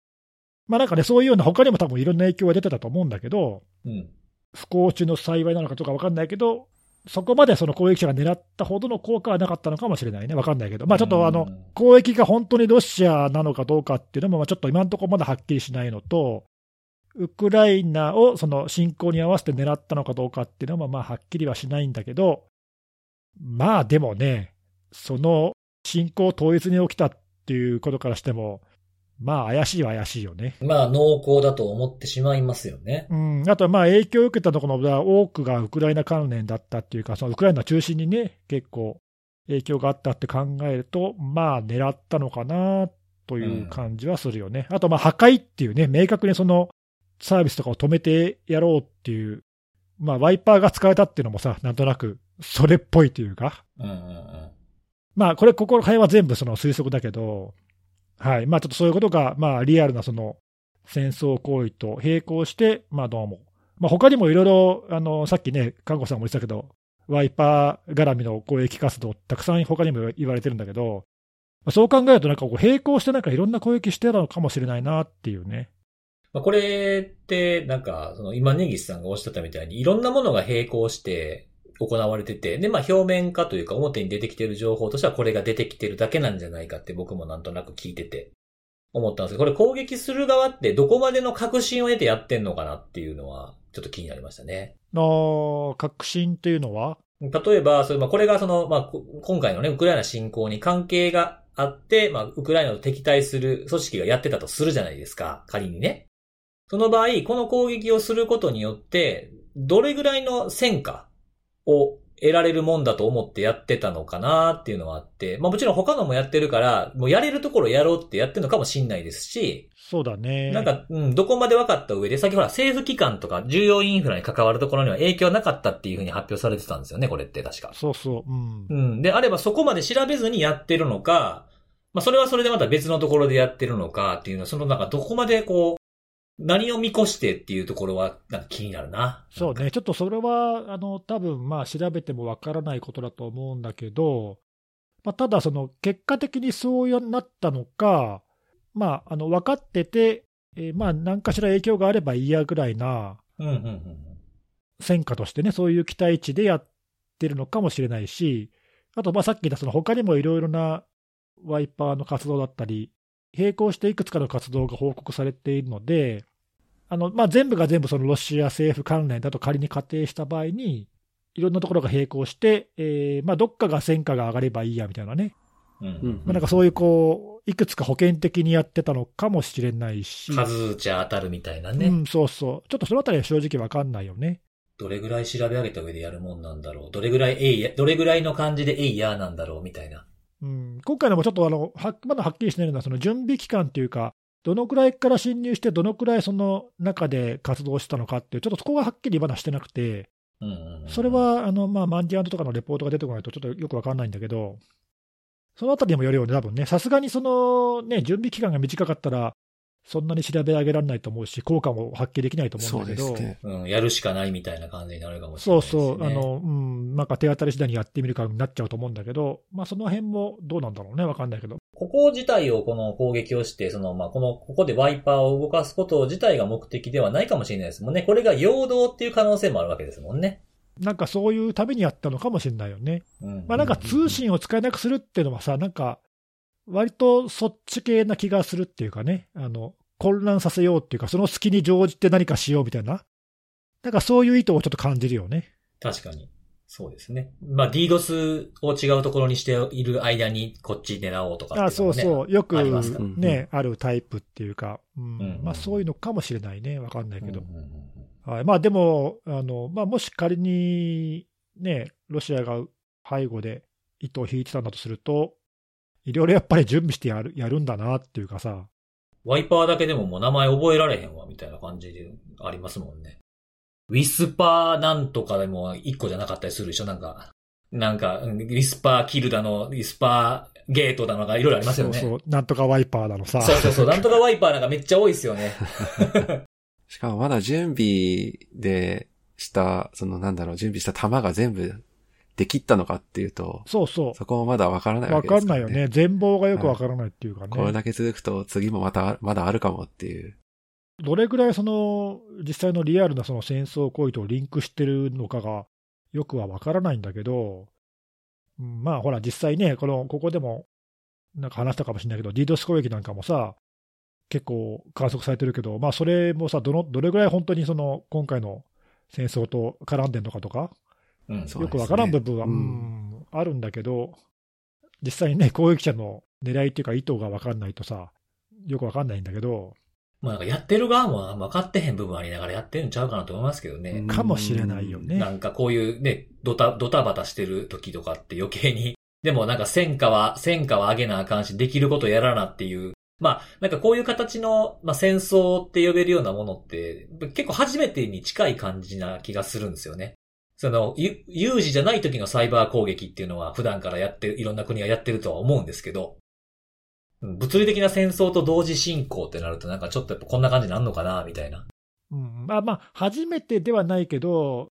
まあなんかね、そういうような、他にも多分いろんな影響が出てたと思うんだけど、うん。不幸中の幸いなのかどうか分かんないけど、そこまでその攻撃者が狙ったほどの効果はなかったのかもしれないね、分かんないけど、まあちょっとあの、うん攻撃が本当にロシアなのかどうかっていうのも、まあちょっと今のところまだはっきりしないのと、ウクライナをその侵攻に合わせて狙ったのかどうかっていうのも、まあはっきりはしないんだけど、まあでもね、その侵攻当日に起きたっていうことからしても、まあ怪しいは怪しいよね。まあ濃厚だと思ってしまいますよね。うん、あとはまあ影響を受けたところの多くがウクライナ関連だったっていうか、そのウクライナ中心にね、結構影響があったって考えると、まあ狙ったのかなという感じはするよね。あとまあ破壊っていうね、明確にそのサービスとかを止めてやろうっていう、まあワイパーが使えたっていうのもさ、なんとなくそれっぽいというか、うんうんうん。まあこれ、ここの辺は全部その推測だけど、はい、まあちょっとそういうことが、まあリアルなその戦争行為と並行して、まあどうも。まあ他にもいろいろ、あの、さっきね、看護さんも言ってたけど、ワイパー絡みの攻撃活動、たくさん他にも言われてるんだけど、そう考えるとなんかこう並行してなんかいろんな攻撃してたのかもしれないなっていうね。まあ、これって、なんか、その今、ネギスさんがおっしゃったみたいに、いろんなものが並行して行われてて、で、まあ、表面化というか、表に出てきてる情報としては、これが出てきてるだけなんじゃないかって僕もなんとなく聞いてて、思ったんですけど、これ攻撃する側ってどこまでの確信を得てやってんのかなっていうのは、ちょっと気になりましたね。の確信というのは、例えば、それまあこれがその、まあ、こ今回のね、ウクライナ侵攻に関係があって、まあ、ウクライナと敵対する組織がやってたとするじゃないですか。仮にね。その場合、この攻撃をすることによって、どれぐらいの戦果を得られるもんだと思ってやってたのかなっていうのはあって、まあもちろん他のもやってるから、もうやれるところやろうってやってるのかもしんないですし、そうだね。なんか、うん、どこまで分かった上で、先ほら、政府機関とか重要インフラに関わるところには影響なかったっていうふうに発表されてたんですよね、これって確か。そうそう、うん。うん。であればそこまで調べずにやってるのか、まあそれはそれでまた別のところでやってるのかっていうのは、そのなんかどこまでこう、何を見越してっていうところは、なんか気になるな。そうね、ちょっとそれは、あの多分まあ調べてもわからないことだと思うんだけど、まあ、ただ、その結果的にそうなったのか、まあ、あの分かってて、えーまあ何かしら影響があればいいやぐらいな。戦果としてね、そういう期待値でやってるのかもしれないし、あとまあさっき言ったその他にもいろいろなワイパーの活動だったり、並行していくつかの活動が報告されているので、あのまあ、全部が全部そのロシア政府関連だと仮に仮定した場合に、いろんなところが並行して、えーまあ、どっかが戦果が上がればいいやみたいなね、うんうんまあ、なんかそういうこう、いくつか保険的にやってたのかもしれないし、数打ちゃ当たるみたいなね。うん、そうそう、ちょっとそのあたりは正直わかんないよね。どれぐらい調べ上げた上でやるもんなんだろう。どれぐらいえいや、どれぐらいの感じでえいやなんだろうみたいな。うん、今回のもちょっとあのはまだはっきりしないのは、その準備期間っていうか、どのくらいから侵入して、どのくらいその中で活動したのかっていう、ちょっとそこがはっきりまだしてなくて、それ、はあの、まあ、マンディアンドとかのレポートが出てこないと、ちょっとよくわかんないんだけど、そのあたりにもよるよね、多分ね、さすがにその、ね、準備期間が短かったら、そんなに調べ上げられないと思うし、効果も発揮できないと思そううんだけど、ですね。うん、やるしかないみたいな感じになるかもしれそうないですね。そう、あの、うん、なんか手当たり次第にやってみるかになっちゃうと思うんだけど、まあ、その辺もどうなんだろうね、わかんないけど。ここ自体をこの攻撃をして、その、まあ、この、ここでワイパーを動かすこと自体が目的ではないかもしれないですもんね。これが陽動っていう可能性もあるわけですもんね。なんかそういうためにやったのかもしれないよね。うん。まあ、なんか通信を使えなくするっていうのはさ、なんか、割とそっち系な気がするっていうかね、あの、混乱させようっていうか、その隙に乗じて何かしようみたいな。なんかそういう意図をちょっと感じるよね。確かに。そうですね。まあ、DDoS を違うところにしている間にこっち狙おうとかっていあ。そうそう、よくありますからね、あるタイプっていうか、うんうんまあそういうのかもしれないね、わかんないけど。はい、まあでも、あのまあ、もし仮にね、ロシアが背後で糸を引いてたんだとすると、いろいろやっぱり準備してやるやるんだなっていうかさ、ワイパーだけでももう名前覚えられへんわ、みたいな感じでありますもんね。ウィスパーなんとかでも一個じゃなかったりするでしょ？なんか、なんか、うんウィスパーキルだの、ウィスパーゲートだのがいろいろありますよね。そうそう、なんとかワイパーだのさ、そうそうそう。なんとかワイパーなんかめっちゃ多いですよね。しかもまだ準備でした、そのなんだろう、準備した弾が全部できったのかっていうと、そうそそこもまだわからなう、いわわけですからね。かんないよね、全貌がよくわからないっていうかね、これだけ続くと次もまた、まだあるかもっていう。どれぐらいその実際のリアルなその戦争行為とリンクしてるのかがよくはわからないんだけど、うんまあほら、実際ね、このここでもなんか話したかもしれないけど、DDoS 攻撃なんかもさ、結構観測されてるけど、まあ、それもさどの、どれぐらい本当にその今回の戦争と絡んでるのかとか、うん。よくわからん部分は、ううんん、あるんだけど、実際にね、攻撃者の狙いっていうか、意図がわかんないとさ、よくわかんないんだけど、まあなんかやってる側も分かってへん部分ありながらやってるんちゃうかなと思いますけどね。うんかもしれないよねなんかこういうね、ドタ、ドタバタしてる時とかって余計に、でもなんか戦果は、戦果は上げなあかんし、できることやらなっていう。まあ、なんかこういう形の、まあ戦争って呼べるようなものって、結構初めてに近い感じな気がするんですよね。その、ゆ有事じゃない時のサイバー攻撃っていうのは普段からやってる、いろんな国がやってるとは思うんですけど、うん物理的な戦争と同時進行ってなるとなんかちょっとやっぱこんな感じになるのかな、みたいな。うん、まあまあ、初めてではないけど、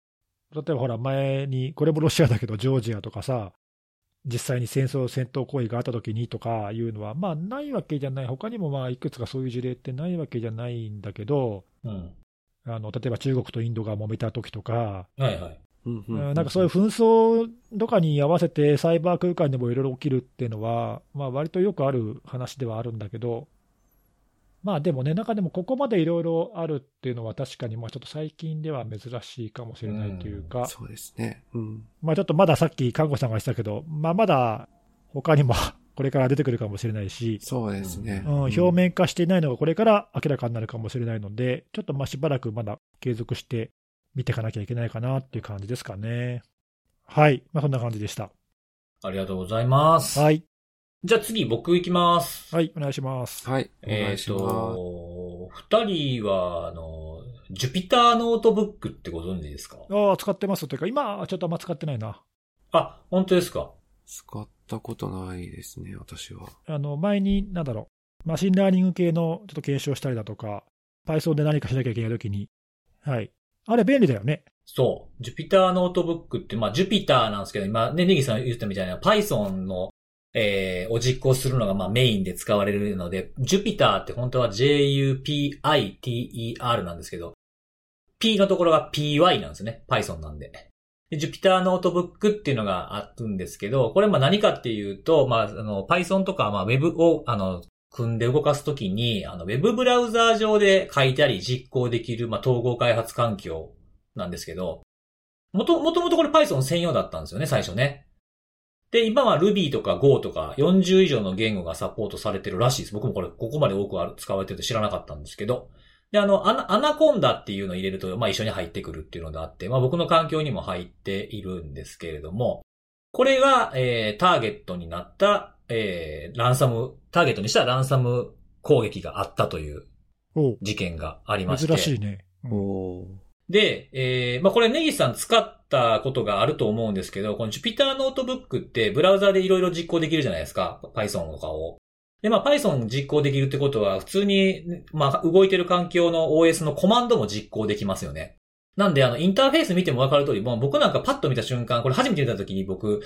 例えばほら、前に、これもロシアだけど、ジョージアとかさ、実際に戦争、戦闘行為があったときにとかいうのは、まあ、ないわけじゃない、他にもまあいくつかそういう事例ってないわけじゃないんだけど、うん。あの例えば中国とインドが揉めた時とか、はいはい。うんうんなんかそういう紛争とかに合わせて、サイバー空間でもいろいろ起きるっていうのは、まあ割とよくある話ではあるんだけど、まあでもね、中でもここまでいろいろあるっていうのは、確かにまあちょっと最近では珍しいかもしれないというか、そうですね。うん。まあちょっとまださっき看護師さんが言ってたけど、まあまだ他にも これから出てくるかもしれないし、そうですね。うん、表面化していないのがこれから明らかになるかもしれないので、ちょっとまあしばらくまだ継続して見ていかなきゃいけないかなっていう感じですかね。はい、まあそんな感じでした。ありがとうございます。はい、じゃあ次僕行きます。はい、お願いします。はい。お願えっ、いします。と、二人は、あの、Jupyter Notebook ってご存知ですか？ああ、使ってますというか、今はちょっとあんま使ってないな。あ、本当ですか？使ったことないですね、私は。あの前に、なんだろう、 machine learning 系のちょっと検証したりだとか、Python で何かしなきゃいけないときに、はい。あれ便利だよね。そう。ジュピターノートブックって、まあ、 Jupyter なんですけど、今、ね、ネギさん言ったみたいな Python の、えー、を実行するのが、まあ、メインで使われるので、 Jupyter って本当は J-U-P-I-T-E-R なんですけど、P のところが PY なんですね。Python なんで。で、ジュピターノートブックっていうのがあるんですけど、これまあ何かっていうと、まあ、あの、Python とか、まあ、Web を、あの、組んで動かすときに、あの、Web ブラウザー上で書いたり実行できる、まあ、統合開発環境なんですけど、もと、もともとこれ Python 専用だったんですよね、最初ね。で、今は Ruby とか Go とか40以上の言語がサポートされてるらしいです。僕もこれ、ここまで多くある使われてると知らなかったんですけど。で、あの、アナアナコンダっていうのを入れると、まあ一緒に入ってくるっていうのがあって、まあ僕の環境にも入っているんですけれども、これが、えー、ターゲットになった、えー、ランサム、ターゲットにしたランサム攻撃があったというお事件がありまして。珍しいね。で、えー、まあ、これネギさん使ったことがあると思うんですけど、この Jupyter ノートブックってブラウザでいろいろ実行できるじゃないですか。Python とかを。で、まあ、Python 実行できるってことは、普通に、まあ、動いてる環境の OS のコマンドも実行できますよね。なんで、あの、インターフェース見てもわかる通り、もう僕なんかパッと見た瞬間、これ初めて見た時に僕、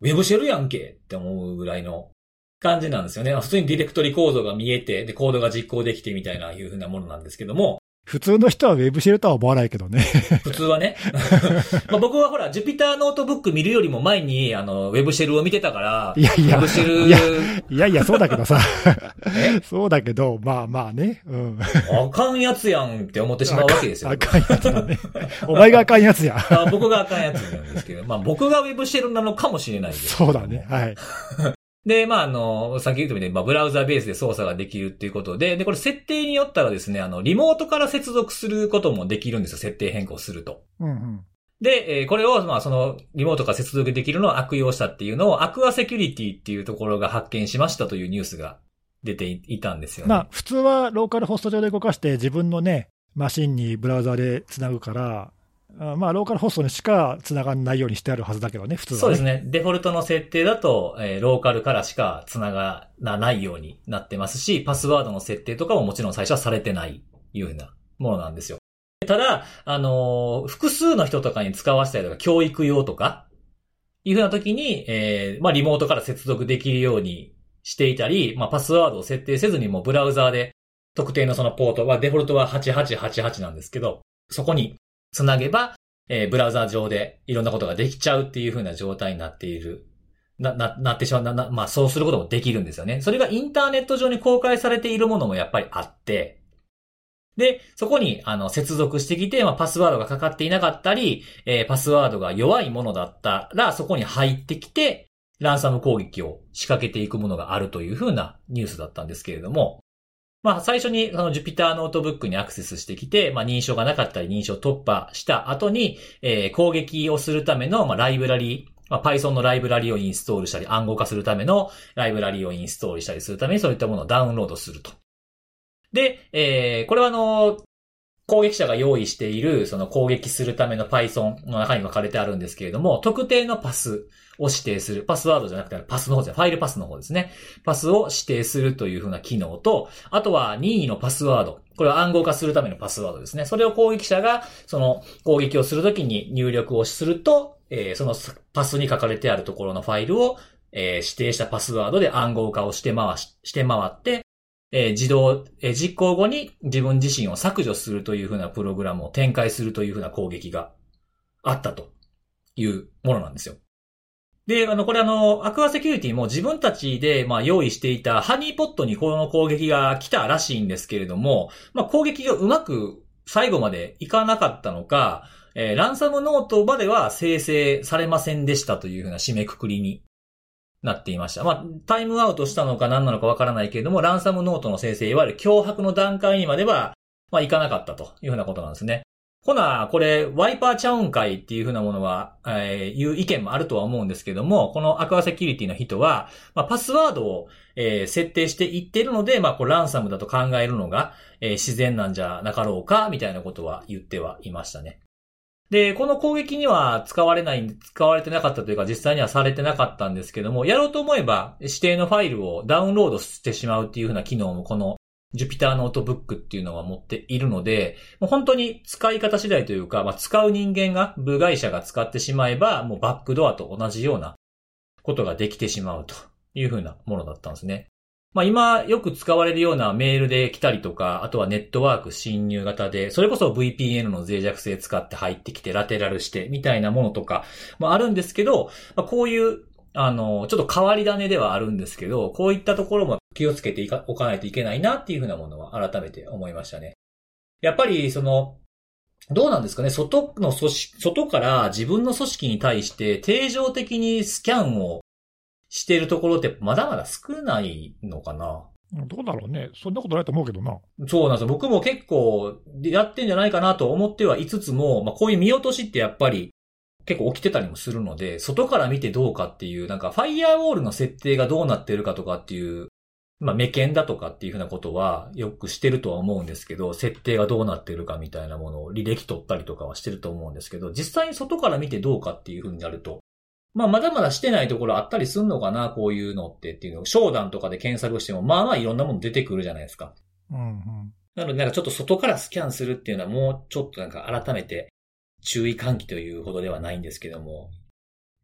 web shell やんけって思うぐらいの感じなんですよね。普通にディレクトリ構造が見えて、で、コードが実行できてみたいないうふうなものなんですけども、普通の人は web shell とは思わないけどね。普通はね。まあ僕はほら、Jupyter ノートブック見るよりも前に、あの、 web shell を見てたから、いやいや web shell、いやいやいや、そうだけどさ。え？そうだけど、まあまあね。うん。あかんやつやんって思ってしまうわけですよ。あかんやつだね。お前があかんやつや。あ僕があかんやつなんですけど、まあ僕がウェブシェルなのかもしれないです。そうだね。はい。で、まあ、あの、さっき言ったみたいに、まあ、ブラウザベースで操作ができるっていうことで、で、これ設定によったらですね、あの、リモートから接続することもできるんですよ、設定変更すると。うんうん。で、えーこれを、まあ、その、リモートから接続できるのを悪用したっていうのを、アクアセキュリティっていうところが発見しましたというニュースが出ていいたんですよね。まあ、普通はローカルホスト上で動かして、自分のね、マシンにブラウザでつなぐから、まあ、ローカルホストにしかつながらないようにしてあるはずだけどね、普通は、ね。そうですね。デフォルトの設定だと、えーローカルからしか繋がらないようになってますし、パスワードの設定とかももちろん最初はされてないいうようなものなんですよ。ただ、あのー複数の人とかに使わせたりとか、教育用とか、いうふうな時に、えーまあ、リモートから接続できるようにしていたり、まあ、パスワードを設定せずにもブラウザーで特定のそのポートは、デフォルトは8888なんですけど、そこにつなげば、えーブラウザ上でいろんなことができちゃうっていう風な状態になっている。な、な、なってしまう。な、な、まあそうすることもできるんですよね。それがインターネット上に公開されているものもやっぱりあって、で、そこに、あの、接続してきて、まあ、パスワードがかかっていなかったり、えーパスワードが弱いものだったら、そこに入ってきて、ランサム攻撃を仕掛けていくものがあるという風なニュースだったんですけれども、まあ、最初に、その Jupyter ノートブックにアクセスしてきて、まあ、認証がなかったり、認証突破した後に、えー攻撃をするための、まあ、ライブラリ、まあ、Python のライブラリをインストールしたり、暗号化するためのライブラリをインストールしたりするために、そういったものをダウンロードすると。で、えーこれはあの、攻撃者が用意している、その攻撃するための Python の中に書かれてあるんですけれども、特定のパスを指定する。パスワードじゃなくて、パスの方ですね。ファイルパスの方ですね。パスを指定するというふうな機能と、あとは任意のパスワード。これは暗号化するためのパスワードですね。それを攻撃者が、その攻撃をするときに入力をすると、えーそのパスに書かれてあるところのファイルを、えー指定したパスワードで暗号化をして回し、して回って、えー自動、えー実行後に自分自身を削除するというふうなプログラムを展開するというふうな攻撃があったというものなんですよ。で、あの、これあの、アクアセキュリティも自分たちで、まあ、用意していたハニーポットにこの攻撃が来たらしいんですけれども、まあ、攻撃がうまく最後までいかなかったのか、えーランサムノートまでは生成されませんでしたというふうな締めくくりになっていました。まあ、タイムアウトしたのか何なのかわからないけれども、ランサムノートの生成、いわゆる脅迫の段階にまでは、まあ、いかなかったというふうなことなんですね。ほな、これ、ワイパーちゃうんかいっていうふうなものは、えーいう意見もあるとは思うんですけども、このアクアセキュリティの人は、まあ、パスワードを、えー設定していってるので、まあ、これランサムだと考えるのが、えー自然なんじゃなかろうか、みたいなことは言ってはいましたね。で、この攻撃には使われない、使われてなかったというか実際にはされてなかったんですけども、やろうと思えば指定のファイルをダウンロードしてしまうっていうふうな機能もこの Jupyter ノートブックっていうのは持っているので、もう本当に使い方次第というか、まあ、使う人間が、部外者が使ってしまえば、もうバックドアと同じようなことができてしまうというふうなものだったんですね。まあ今よく使われるようなメールで来たりとか、あとはネットワーク侵入型で、それこそ VPN の脆弱性使って入ってきて lateral してみたいなものとかもあるんですけど、まあ、こういう、あの、ちょっと変わり種ではあるんですけど、こういったところも気をつけていかおかないといけないなっていうふうなものは改めて思いましたね。やっぱりその、どうなんですかね？外の組織、外から自分の組織に対して定常的にスキャンをしているところってまだまだ少ないのかなどうだろうね。そんなことないと思うけどな。そうなんですよ。僕も結構やってんじゃないかなと思ってはいつつも、まあこういう見落としってやっぱり結構起きてたりもするので、外から見てどうかっていう、なんかファイアーウォールの設定がどうなってるかとかっていう、まあ目見だとかっていうふうなことはよくしてるとは思うんですけど、設定がどうなってるかみたいなものを履歴取ったりとかはしてると思うんですけど、実際に外から見てどうかっていうふうになると、まあまだまだしてないところあったりすんのかな、こういうのってっていうのを、商談とかで検索しても、まあまあいろんなもの出てくるじゃないですか。うんうん。なのでなんかちょっと外からスキャンするっていうのはもうちょっとなんか改めて注意喚起というほどではないんですけども、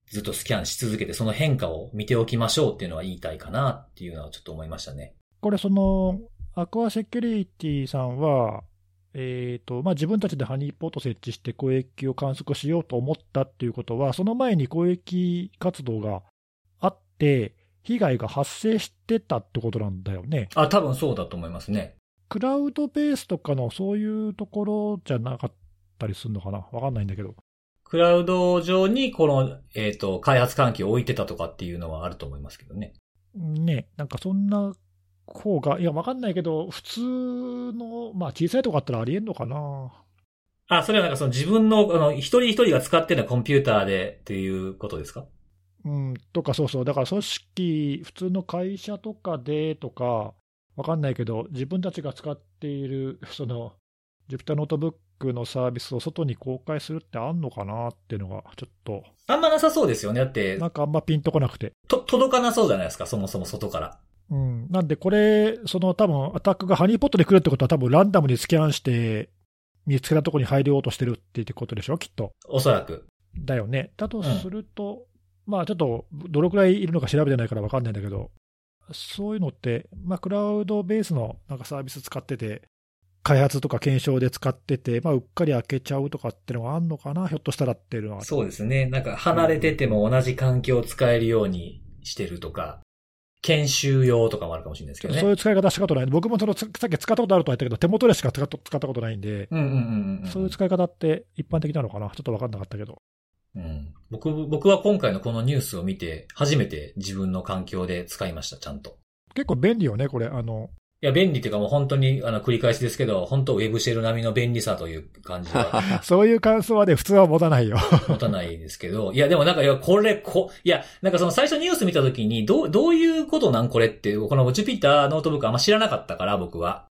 ずっとスキャンし続けてその変化を見ておきましょうっていうのは言いたいかなっていうのはちょっと思いましたね。これ、その、アクアセキュリティさんは、えーとまあ、自分たちでハニーポット設置して攻撃を観測しようと思ったっていうことは、その前に攻撃活動があって、被害が発生してたってことなんだよね。あ、多分そうだと思いますね。クラウドベースとかのそういうところじゃなかったりするのかな？わかんないんだけど。クラウド上にこの、えっ、と、開発環境を置いてたとかっていうのはあると思いますけどね。ね、なんかそんな方が、いや、わかんないけど、普通の、まあ、小さいとこあったらありえんのかな。あ、それはなんかその自分の、あの、一人一人が使ってるコンピューターでっていうことですか？うん、とか、そうそう、だから組織、普通の会社とかでとか、わかんないけど、自分たちが使っている、その、Jupyter ノートブックのサービスを外に公開するってあんのかなっていうのが、ちょっと、あんまなさそうですよね。だってな、んかあんまピンとこなくて。と、届かなそうじゃないですか、そもそも外から。うん、なんで、これ、その多分アタックがハニーポットで来るってことは、多分ランダムにスキャンして、見つけたところに入ろうとしてるっていうことでしょ、きっと。おそらく。だよね。だとすると、まあちょっと、どのくらいいるのか調べてないから分かんないんだけど、そういうのって、まあ、クラウドベースのなんかサービス使ってて、開発とか検証で使ってて、まあ、うっかり開けちゃうとかっていうのがあるのかな、ひょっとしたらっていうのは。そうですね。なんか離れてても同じ環境を使えるようにしてるとか、研修用とかもあるかもしれないですけどね。そういう使い方したことない。僕もそのさっき使ったことあるとは言ったけど、手元でしか使ったことないんで。そういう使い方って一般的なのかな、ちょっと分かんなかったけど。うん。僕、僕は今回のこのニュースを見て、初めて自分の環境で使いました、ちゃんと。結構便利よね、これ。あの、いや、便利っていうかもう本当に、あの、繰り返しですけど、本当ウェブシェル並みの便利さという感じは そういう感想はね、普通は持たないよ。持たないですけど、いや、でもなんか、いや、これ、こ、いや、なんかその最初ニュース見たときに、どう、どういうことなんこれって、このジュピターノートブックあんま知らなかったから、僕は。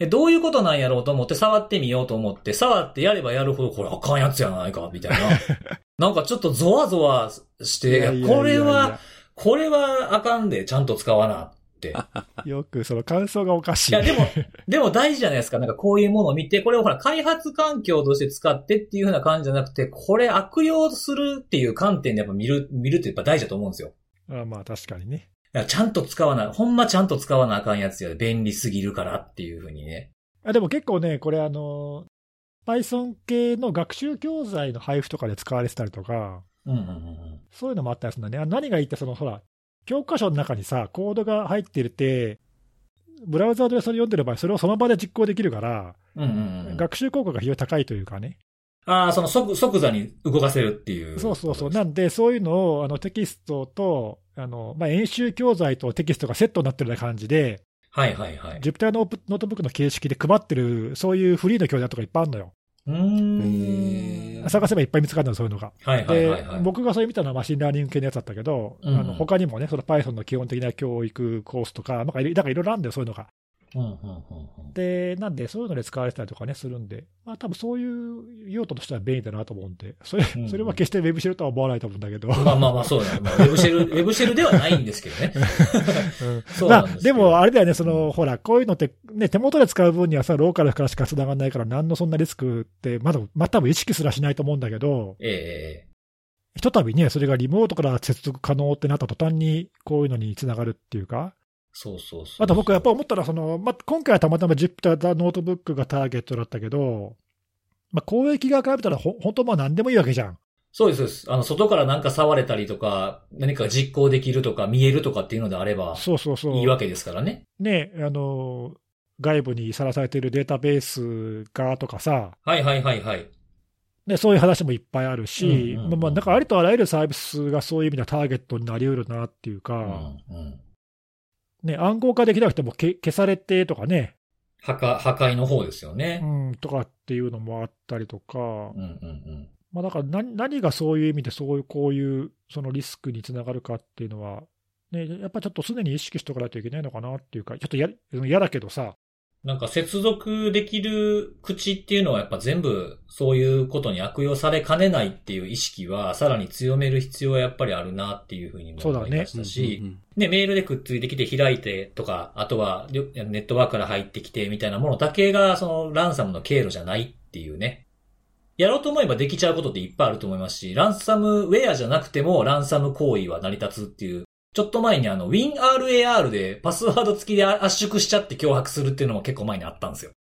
えどういうことなんやろうと思って触ってみようと思って、触ってやればやるほど、これあかんやつやないか、みたいな。なんかちょっとゾワゾワして、いやこれは、これはあかんで、ちゃんと使わな。よくその感想がおかしい。いや、でも、でも大事じゃないですか。なんかこういうものを見て、これをほら、開発環境として使ってっていう風な感じじゃなくて、これ悪用するっていう観点でやっぱ見る、見るってやっぱ大事だと思うんですよ。あまあ確かにね。ちゃんと使わな、ほんまちゃんと使わなあかんやつやで便利すぎるからっていう風にね。あでも結構ね、これあの、Python 系の学習教材の配布とかで使われてたりとか、うんうんうんうん。そういうのもあったりするんだね。あ何がいいって、そのほら、教科書の中にさ、コードが入ってるって、ブラウザーでそれ読んでる場合、それをその場で実行できるから、うんうんうん。学習効果が非常に高いというかね。ああ、その即、即座に動かせるっていう。そうそうそう。なんで、そういうのをあのテキストと、あのまあ、演習教材とテキストがセットになってるような感じで、はいはいはい。Jupyter ノートブックの形式で配ってる、そういうフリーの教材とかいっぱいあるのよ。うーん。探せばいっぱい見つかるのよ、そういうのが。はいはいではいはい。僕がそれ見たのは machine learning 系のやつだったけど、うんあの他にもね、その Python の基本的な教育コースとか、なんかいろなんかいろいろあるんだよ、そういうのが。うんうんうんうん。で、なんで、そういうので使われてたりとかね、するんで、まあ多分そういう用途としては便利だなと思うんで、それうんそれは決して Web シェルとは思わないと思うんだけど。まあまあまあそうだね。まあ、ウェブシェル、ウェブシェルではないんですけどね。うんそうまあなんでも、あれだよね、その、ほら、こういうのって、ね、手元で使う分にはさ、ローカルからしか繋がらないから、何のそんなリスクって、まだ、まあ多分意識すらしないと思うんだけど、ええひとたびね、それがリモートから接続可能ってなった途端に、こういうのに繋がるっていうか、そうそうそう。あと僕やっぱ思ったら、その、まあ、今回はたまたま Jupyter ノートブックがターゲットだったけど、まあ、攻撃側から見たらほ、本当まあ何でもいいわけじゃん。そうですそうです。あの、外からなんか触れたりとか、何か実行できるとか、見えるとかっていうのであれば、そうそうそう。いいわけですからね。ね、あの、外部にさらされているデータベース側とかさ、はいはいはいはい。ね、そういう話もいっぱいあるし、うんうんうんまあまあ、なんかありとあらゆるサービスがそういう意味ではターゲットになりうるなっていうか、うんうん。ね、暗号化できなくてもけ消されてとかね、破壊、破壊の方ですようね。ん、とかっていうのもあったりとか、うんうんうん。まあだから何何がそういう意味で、そういう、こういう、そのリスクにつながるかっていうのは、ね、やっぱちょっと常に意識しておかないといけないのかなっていうか、ちょっとや嫌だけどさ、なんか接続できる口っていうのはやっぱ全部そういうことに悪用されかねないっていう意識はさらに強める必要はやっぱりあるなっていうふうにも思いましたし、うんうんうんね、メールでくっついてきて開いてとか、あとはネットワークから入ってきてみたいなものだけがそのランサムの経路じゃないっていうね。やろうと思えばできちゃうことっていっぱいあると思いますし、ランサムウェアじゃなくてもランサム行為は成り立つっていう、ちょっと前にあの WinRAR でパスワード付きで圧縮しちゃって脅迫するっていうのも結構前にあったんですよ。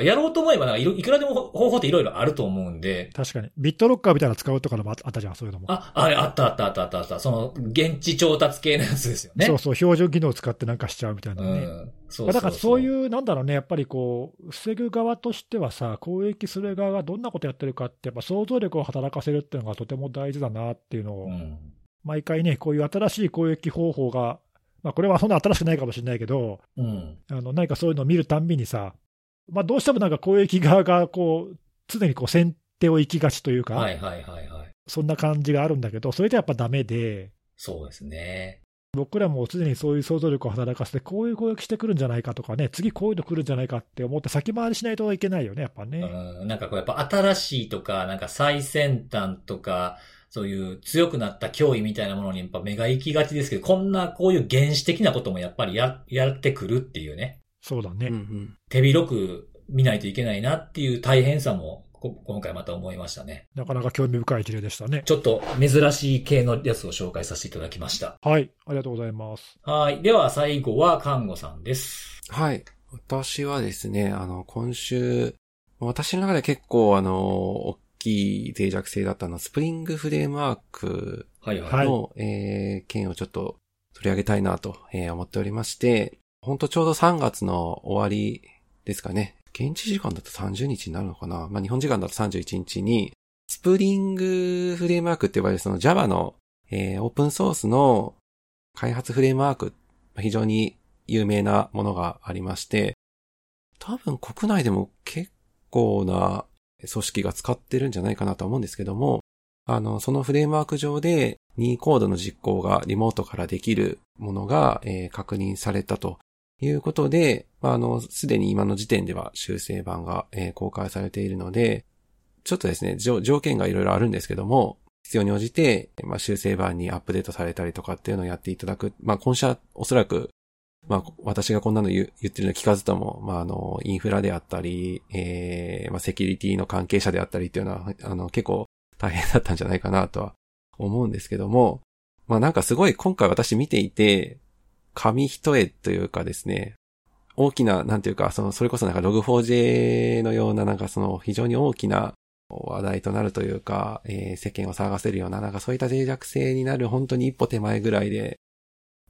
やろうと思えばなんかいろいくらでも方法っていろいろあると思うんで、確かに、ビットロッカーみたいなの使うとかのもああったじゃん、そういうのも。あ、あれあったあったあったあったあった。その現地調達系のやつですよね。そうそう、標準機能を使ってなんかしちゃうみたいなね。うん。そうまあだからそうう。いう、なんだろうね、やっぱりこう、防ぐ側としてはさ、攻撃する側がどんなことやってるかって、やっぱ想像力を働かせるっていうのがとても大事だなっていうのを、うん。毎回ね、こういう新しい攻撃方法が、まあ、これはそんな新しくないかもしれないけど、うん。あの何かそういうのを見るたんびにさ、まあ、どうしてもなんか攻撃側がこう常にこう先手を行きがちというか、はいはいはいはい。そんな感じがあるんだけど、それでやっぱダメで、そうですね。僕らも常にそういう想像力を働かせて、こういう攻撃してくるんじゃないかとかね、次こういうの来るんじゃないかって思って、先回りしないといけないよね、やっぱね。うん。なんかこうやっぱ新しいとか、なんか最先端とか、そういう強くなった脅威みたいなものにやっぱ目が行きがちですけど、こんなこういう原始的なこともやっぱりや、やってくるっていうね。そうだね。うんうん手広く見ないといけないなっていう大変さも、こ今回また思いましたね。なかなか興味深い事例でしたね。ちょっと珍しい系のやつを紹介させていただきました。はい、ありがとうございます。はい。では最後は看護さんです。はい。私はですね、あの、今週、私の中で結構、あの、大きい脆弱性だったのは、 Spring Framework はいはい。はいの、えー件をちょっと取り上げたいなと、えー思っておりまして、本当ちょうど3月の終わりですかね。現地時間だと30日になるのかなまあ、日本時間だと31日に、 Spring Framework って呼ばれるその Java の、えーオープンソースの開発フレームワーク、まあ非常に有名なものがありまして、多分国内でも結構な組織が使ってるんじゃないかなと思うんですけども、あの、そのフレームワーク上で、任意コードの実行がリモートからできるものが、えー確認されたということで、あの、すでに今の時点では修正版が、えー公開されているので、ちょっとですね、条条件がいろいろあるんですけども、必要に応じて、まあ、修正版にアップデートされたりとかっていうのをやっていただく。まあ、今社、おそらく、まあ、私がこんなの言ってるの聞かずとも、まあ、あの、インフラであったり、えー、まあ、セキュリティの関係者であったりっていうのは、あの、結構大変だったんじゃないかなとは思うんですけども、まあ、なんかすごい今回私見ていて、紙一重というかですね、大きな、なんていうか、その、それこそなんか Log4j のような、なんかその、非常に大きな話題となるというか、えー世間を騒がせるような、なんかそういった脆弱性になる本当に一歩手前ぐらいで、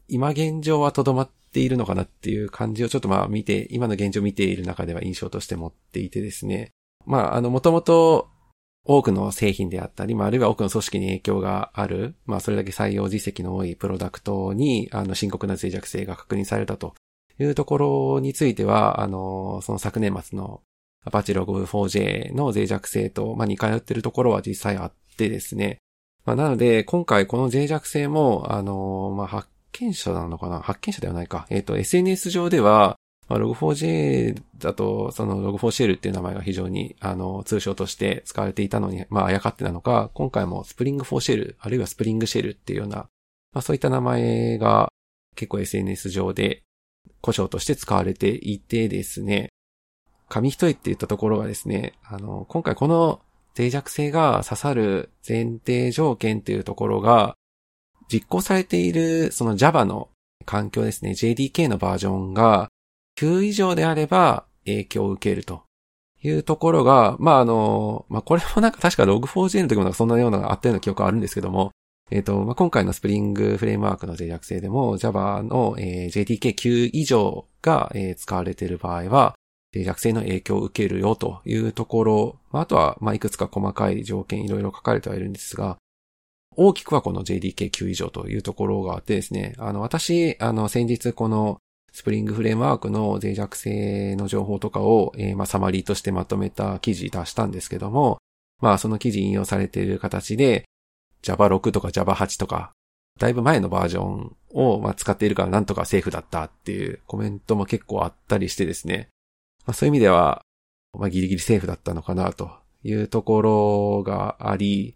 今現状はとどまってているのかなっていう感じをちょっとまあ見て、今の現状を見ている中では印象として持っていてですね。まあ、あの、もともと多くの製品であったり、まあ、あるいは多くの組織に影響がある、まあ、それだけ採用実績の多いプロダクトに、あの、深刻な脆弱性が確認されたというところについては、あの、その昨年末のアパチログ 4J の脆弱性と、まあ、似通っているところは実際あってですね。まあ、なので、今回この脆弱性も、あの、まあ、発見者なのかな？発見者ではないか。えっ、と、SNS 上では、まあ、Log4j だと、その Log4Shell っていう名前が非常に、あの、通称として使われていたのに、まあ、あやかってなのか、今回も Spring4Shell、あるいは Spring-Shell っていうような、まあ、そういった名前が結構 SNS 上で故障として使われていてですね、紙一重って言ったところがですね、あの、今回この脆弱性が刺さる前提条件っていうところが、実行されているその Java の環境ですね、JDK のバージョンが9以上であれば影響を受けるというところが、まあ、あの、まあ、これもなんか確か Log4j の時もなんかそんなようなのあったような記憶あるんですけども、えっ、と、まあ、今回のスプリングフレームワークの脆弱性でも Java の、えー JDK9 以上が、えー使われている場合は、脆弱性の影響を受けるよというところ、まあ、あとは、まあ、いくつか細かい条件いろいろ書かれてはいるんですが、大きくはこの JDK9 以上というところがあってですね、あの、私、あの、先日このスプリングフレームワークの脆弱性の情報とかを、えー、まあ、サマリーとしてまとめた記事出したんですけども、まあ、その記事引用されている形で、Java6 とか Java8 とか、だいぶ前のバージョンを、使っているからなんとかセーフだったっていうコメントも結構あったりしてですね。まあ、そういう意味では、まあ、ギリギリセーフだったのかなというところがあり、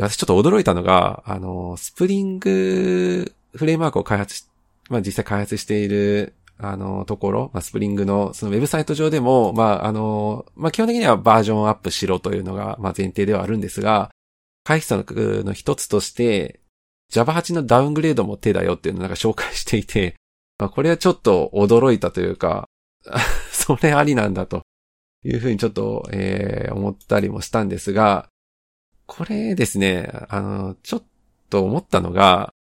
私ちょっと驚いたのが、あの、スプリングフレームワークを開発しまあ実際開発している、あの、ところ、まあスプリングのそのウェブサイト上でも、まああの、まあ基本的にはバージョンアップしろというのが、まあ前提ではあるんですが、回避策の一つとして、Java 8のダウングレードも手だよっていうのをなんか紹介していて、まあこれはちょっと驚いたというか、それありなんだというふうにちょっと、えー、思ったりもしたんですが、これですね、あの、ちょっと思ったのが、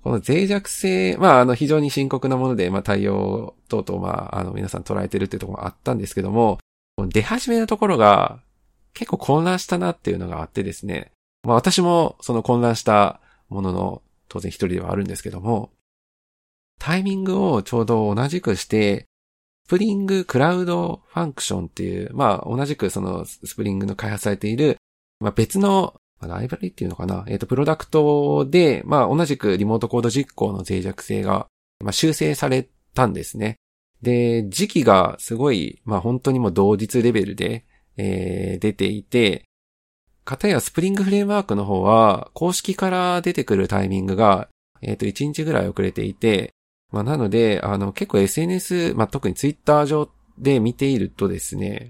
この脆弱性、まあ、あの、非常に深刻なもので、まあ、対応等々、まあ、あの、皆さん捉えてるっていうところもあったんですけども、出始めのところが結構混乱したなっていうのがあってですね。まあ、私もその混乱したものの当然一人ではあるんですけども、タイミングをちょうど同じくして、 Spring Cloud Function っていう、まあ、同じくそのスプリングの開発されている、まあ、別のライブラリっていうのかな？えっ、ー、と、プロダクトで、まあ、同じくリモートコード実行の脆弱性が、まあ、修正されたんですね。で、時期がすごい、まあ、本当にもう同日レベルで、えー、出ていて、かたや Spring Framework の方は、公式から出てくるタイミングが、えっ、ー、と、1日ぐらい遅れていて、まあ、なので、あの、結構 SNS、まあ、特にツイッター上で見ているとですね、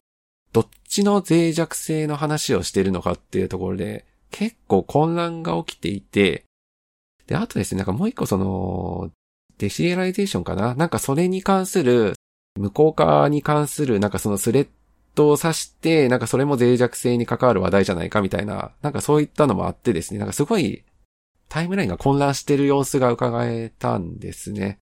どっちの脆弱性の話をしているのかっていうところで、結構混乱が起きていて、で、あとですね、なんかもう一個その、 deserialization かな？なんかそれに関する、無効化に関する、なんかそのスレッドを指して、なんかそれも脆弱性に関わる話題じゃないかみたいな、なんかそういったのもあってですね、なんかすごいタイムラインが混乱してる様子が伺えたんですね。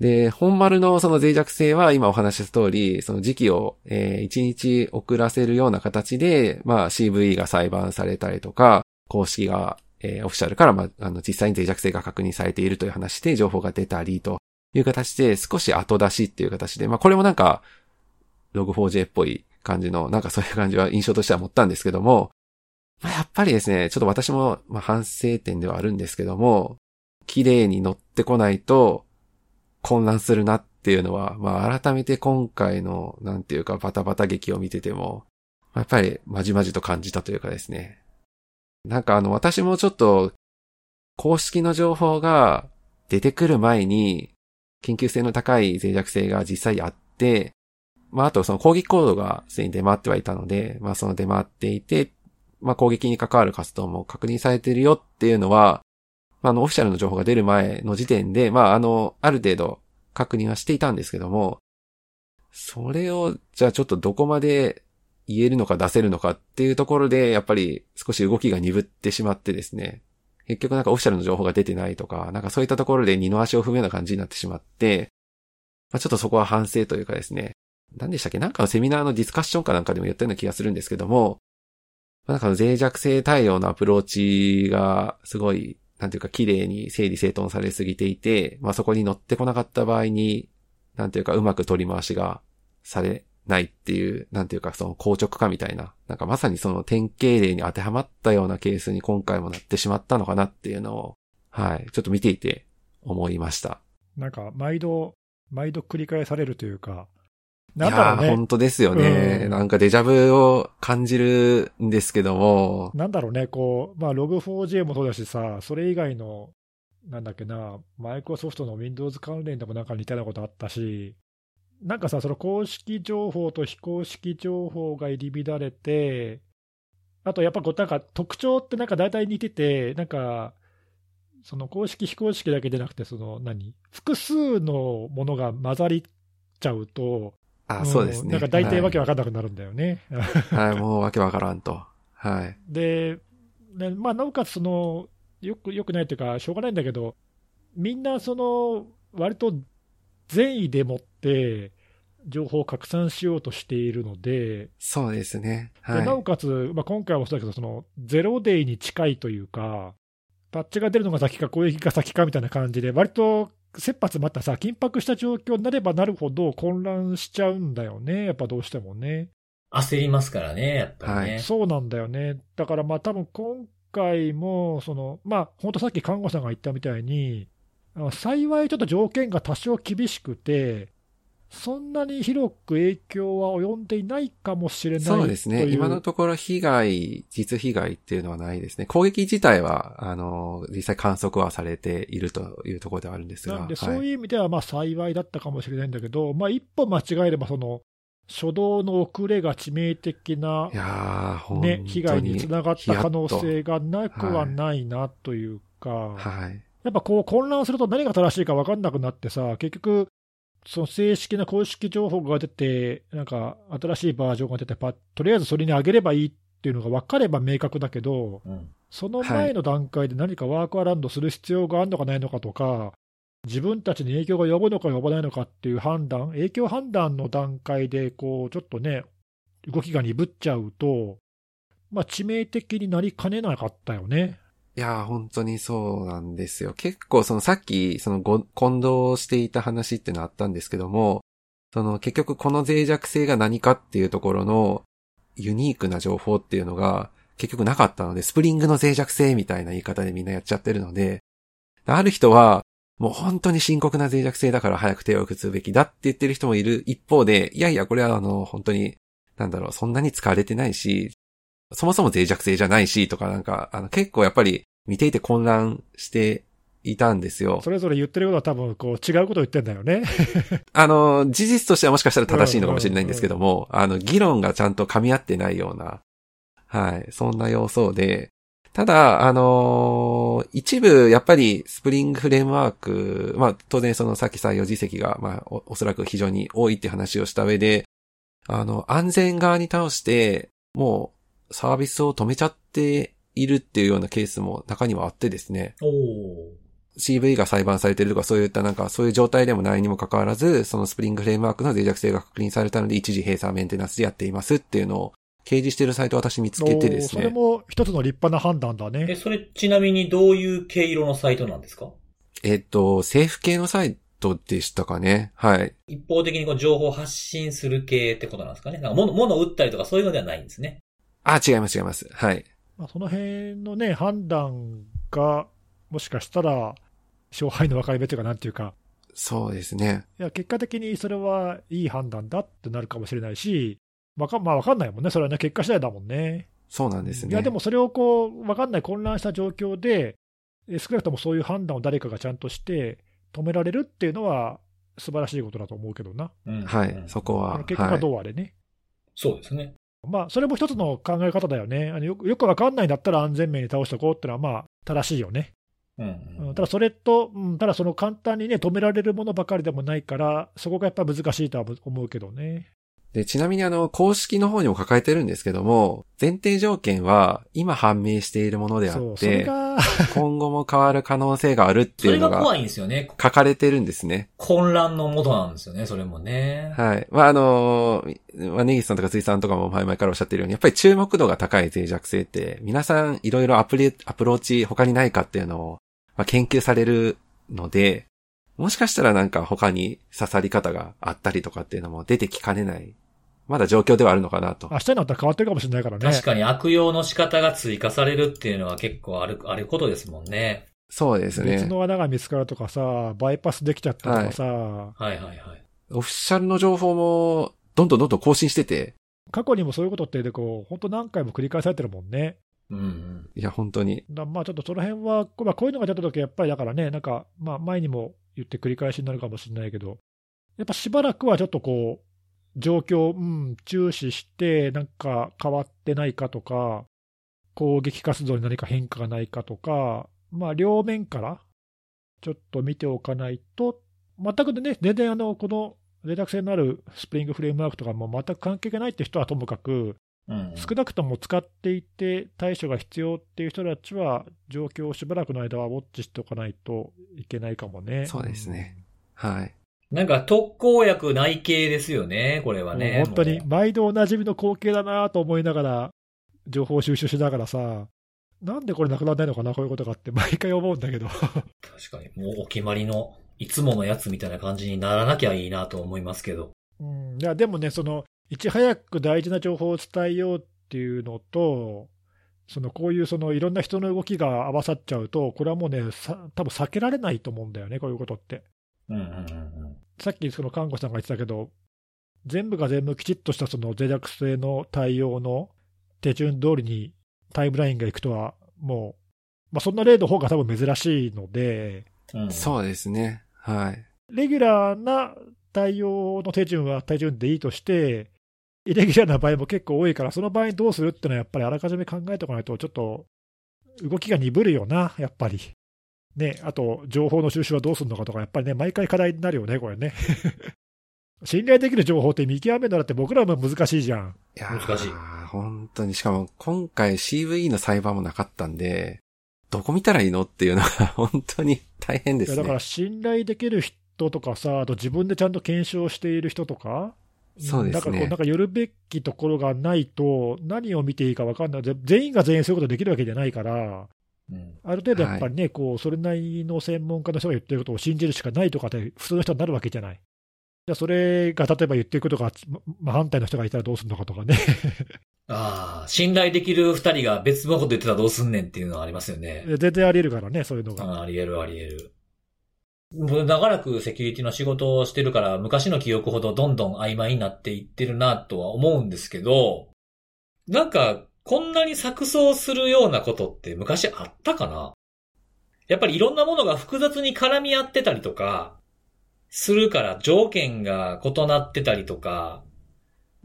で、本丸のその脆弱性は今お話しした通り、その時期を、えー、1日遅らせるような形で、まあ CV が裁判されたりとか、公式が、えー、オフィシャルから、まあ、あの、実際に脆弱性が確認されているという話で情報が出たりという形で、少し後出しっていう形で、まあこれもなんか、log4j っぽい感じの、なんかそういう感じは印象としては持ったんですけども、まあやっぱりですね、ちょっと私も、まあ反省点ではあるんですけども、綺麗に乗ってこないと、混乱するなっていうのは、まあ改めて今回の、なんていうかバタバタ劇を見てても、やっぱりまじまじと感じたというかですね。なんかあの私もちょっと、公式の情報が出てくる前に、緊急性の高い脆弱性が実際あって、まああとその攻撃コードがすでに出回ってはいたので、まあその出回っていて、まあ攻撃に関わる活動も確認されてるよっていうのは、まあ、あの、オフィシャルの情報が出る前の時点で、まあ、あの、ある程度確認はしていたんですけども、それを、じゃあちょっとどこまで言えるのか出せるのかっていうところで、やっぱり少し動きが鈍ってしまってですね、結局なんかオフィシャルの情報が出てないとか、なんかそういったところで二の足を踏むような感じになってしまって、まあ、ちょっとそこは反省というかですね、何でしたっけ？なんかのセミナーのディスカッションかなんかでも言ったような気がするんですけども、なんか脆弱性対応のアプローチがすごいなんていうか綺麗に整理整頓されすぎていて、まあそこに乗ってこなかった場合に、なんていうかうまく取り回しがされないっていう、なんていうかその硬直化みたいな、なんかまさにその典型例に当てはまったようなケースに今回もなってしまったのかなっていうのを、はい、ちょっと見ていて思いました。なんか毎度、毎度繰り返されるというか、なんだろうね。本当ですよね、うん、なんかデジャブを感じるんですけども。なんだろうね、こう、まあ、Log4j もそうだしさ、それ以外の、なんだっけな、マイクロソフトの Windows 関連でもなんか似たようなことあったし、なんかさ、その公式情報と非公式情報が入り乱れて、あとやっぱこう、なんか特徴ってなんか大体似てて、なんか、その公式、非公式だけじゃなくて、その何複数のものが混ざりちゃうと、あ、そうですね。なんか大体わけわかんなくなるんだよね。はい、もうわけわからんと。はい。で、ね、まあ、なおかつその、よく、よくないというか、しょうがないんだけど、みんなその、割と善意でもって、情報を拡散しようとしているので、そうですね。はい、でなおかつ、まあ、今回もそうだけど、そのゼロデイに近いというか、パッチが出るのが先か攻撃が先かみたいな感じで、割と切羽詰まったさ、緊迫した状況になればなるほど混乱しちゃうんだよね、やっぱどうしてもね。焦りますからね、やっぱりね。そうなんだよね。だからまあ多分今回も、その、まあ本当さっき看護さんが言ったみたいに、幸いちょっと条件が多少厳しくて、そんなに広く影響は及んでいないかもしれないそうですね。今のところ被害、実被害っていうのはないですね。攻撃自体は、あの、実際観測はされているというところではあるんですが。なんで、そういう意味では、まあ幸いだったかもしれないんだけど、まあ一歩間違えれば、その、初動の遅れが致命的な、ね、被害につながった可能性がなくはないなというか、はい。やっぱこう混乱すると何が正しいか分かんなくなってさ、結局、その正式な公式情報が出て、なんか新しいバージョンが出てパ、とりあえずそれに上げればいいっていうのが分かれば明確だけど、うん、その前の段階で何かワークアラウンドする必要があるのかないのかとか、自分たちに影響が及ぶのか及ばないのかっていう判断、影響判断の段階で、こう、ちょっとね、動きが鈍っちゃうと、まあ、致命的になりかねなかったよね。いや、本当にそうなんですよ。結構そのさっき、そのご、混同していた話っていうのあったんですけども、その結局この脆弱性が何かっていうところのユニークな情報っていうのが結局なかったので、スプリングの脆弱性みたいな言い方でみんなやっちゃってるので、ある人は、もう本当に深刻な脆弱性だから早く手を打つべきだって言ってる人もいる一方で、いやいや、これはあの、本当に、なんだろう、そんなに使われてないし、そもそも脆弱性じゃないし、とかなんか、あの、結構やっぱり見ていて混乱していたんですよ。それぞれ言ってることは多分こう違うことを言ってんだよね。あの、事実としてはもしかしたら正しいのかもしれないんですけども、あの、議論がちゃんと噛み合ってないような、はい、そんな要素で、ただ、あのー、一部、やっぱり、スプリングフレームワーク、まあ、当然そのさっき採用実績が、まあお、おそらく非常に多いって話をした上で、あの、安全側に倒して、もう、サービスを止めちゃっているっていうようなケースも中にはあってですね。CV が裁判されてるとかそういったなんかそういう状態でもないにもかかわらず、そのスプリングフレームワークの脆弱性が確認されたので一時閉鎖メンテナンスでやっていますっていうのを掲示してるサイトを私見つけてですね。それも一つの立派な判断だね。え、それちなみにどういう毛色のサイトなんですか？えっと、政府系のサイトでしたかね。はい。一方的にこう情報発信する系ってことなんですかね。なんか物、物を売ったりとかそういうのではないんですね。あ、違います違います。はい。まあ、その辺のね、判断が、もしかしたら、勝敗の分かれ目というか、なんていうか、そうですね。いや、結果的にそれはいい判断だってなるかもしれないし、わか,、まあ、わかんないもんね、それはね、結果次第だもんね。そうなんですね。いや、でもそれをこう、わかんない混乱した状況で、少なくともそういう判断を誰かがちゃんとして止められるっていうのは、素晴らしいことだと思うけどな。うん、はい、そこは。結果がどうあれね。はい、そうですね。まあ、それも一つの考え方だよね。あのよくよくわかんないんだったら安全面に倒しておこうっていうのは、まあ、正しいよね。うんうん、ただそれと、うん、ただその簡単にね、止められるものばかりでもないから、そこがやっぱ難しいとは思うけどね。で、ちなみにあの、公式の方にも抱えてるんですけども、前提条件は今判明しているものであって、今後も変わる可能性があるっていうのが、怖いんですよね。書かれてるんですね。混乱のもとなんですよね、それもね。はい。まあ、あの、まあ、ネギスさんとかツイさんとかも前々からおっしゃってるように、やっぱり注目度が高い脆弱性って、皆さんいろいろアプリ、アプローチ他にないかっていうのを、まあ、研究されるので、もしかしたらなんか他に刺さり方があったりとかっていうのも出てきかねないまだ状況ではあるのかなと。明日になったら変わってるかもしれないからね。確かに悪用の仕方が追加されるっていうのは結構ある、あることですもんね。そうですね。別の穴が見つかるとかさ、バイパスできちゃったとかさ、はい、はいはいはいオフィシャルの情報も、どんどんどんどん更新してて。過去にもそういうことってでこう、本当何回も繰り返されてるもんね。うん、うん。いや、本当に。だまあちょっとその辺は、まあ、こういうのが出た時はやっぱりだからね、なんか、まあ前にも言って繰り返しになるかもしれないけど、やっぱしばらくはちょっとこう、状況、うん、注視して、なんか変わってないかとか、攻撃活動に何か変化がないかとか、まあ、両面からちょっと見ておかないと、全くでね、全然あの、この脆弱性のあるスプリングフレームワークとかも全く関係がないって人はともかく、うん、少なくとも使っていて対処が必要っていう人たちは、状況をしばらくの間はウォッチしておかないといけないかもね。そうですね。はい。なんか特効薬内系ですよね、これはね。本当に、毎度おなじみの光景だなと思いながら、情報収集しながらさ、なんでこれなくならないのかな、こういうことがって毎回思うんだけど。確かに、もうお決まりのいつものやつみたいな感じにならなきゃいいなと思いますけど。うん、いやでもね、そのいち早く大事な情報を伝えようっていうのと、そのこういうそのいろんな人の動きが合わさっちゃうと、これはもうね、さ多分避けられないと思うんだよね、こういうことって。うんうんうんさっきその看護師さんが言ってたけど、全部が全部きちっとしたその脆弱性の対応の手順通りにタイムラインがいくとは、もう、まあ、そんな例の方が多分珍しいので、うん。うん、そうですね。はい。レギュラーな対応の手順は手順でいいとして、イレギュラーな場合も結構多いから、その場合にどうするっていうのはやっぱりあらかじめ考えておかないと、ちょっと動きが鈍るよな、やっぱり。ね、あと、情報の収集はどうするのかとか、やっぱりね、毎回課題になるよね、これね。信頼できる情報って見極めるのだって僕らも難しいじゃん。いやー難しい本当に。しかも今回 CVE の裁判もなかったんで、どこ見たらいいのっていうのが 本当に大変ですね。いやだから信頼できる人とかさ、あと自分でちゃんと検証している人とか、そうですねだからこう、なんか寄るべきところがないと、何を見ていいか分かんない、ぜ全員が全員そういうことできるわけじゃないから、うん。ある程度やっぱりね、こうそれなりの専門家の人が言ってることを信じるしかないとかって、普通の人になるわけじゃない。じゃあ、それが例えば言ってることが、ま真反対の人がいたらどうするのかとかね。ああ、信頼できる二人が別のこと言ってたらどうすんねんっていうのはありますよね。全然あり得るからね、そういうのが。ああり得るあり得る。長らくセキュリティの仕事をしてるから、昔の記憶ほどどんどん曖昧になっていってるなとは思うんですけど、なんか、こんなに錯綜するようなことって昔あったかな？やっぱりいろんなものが複雑に絡み合ってたりとか、するから条件が異なってたりとか、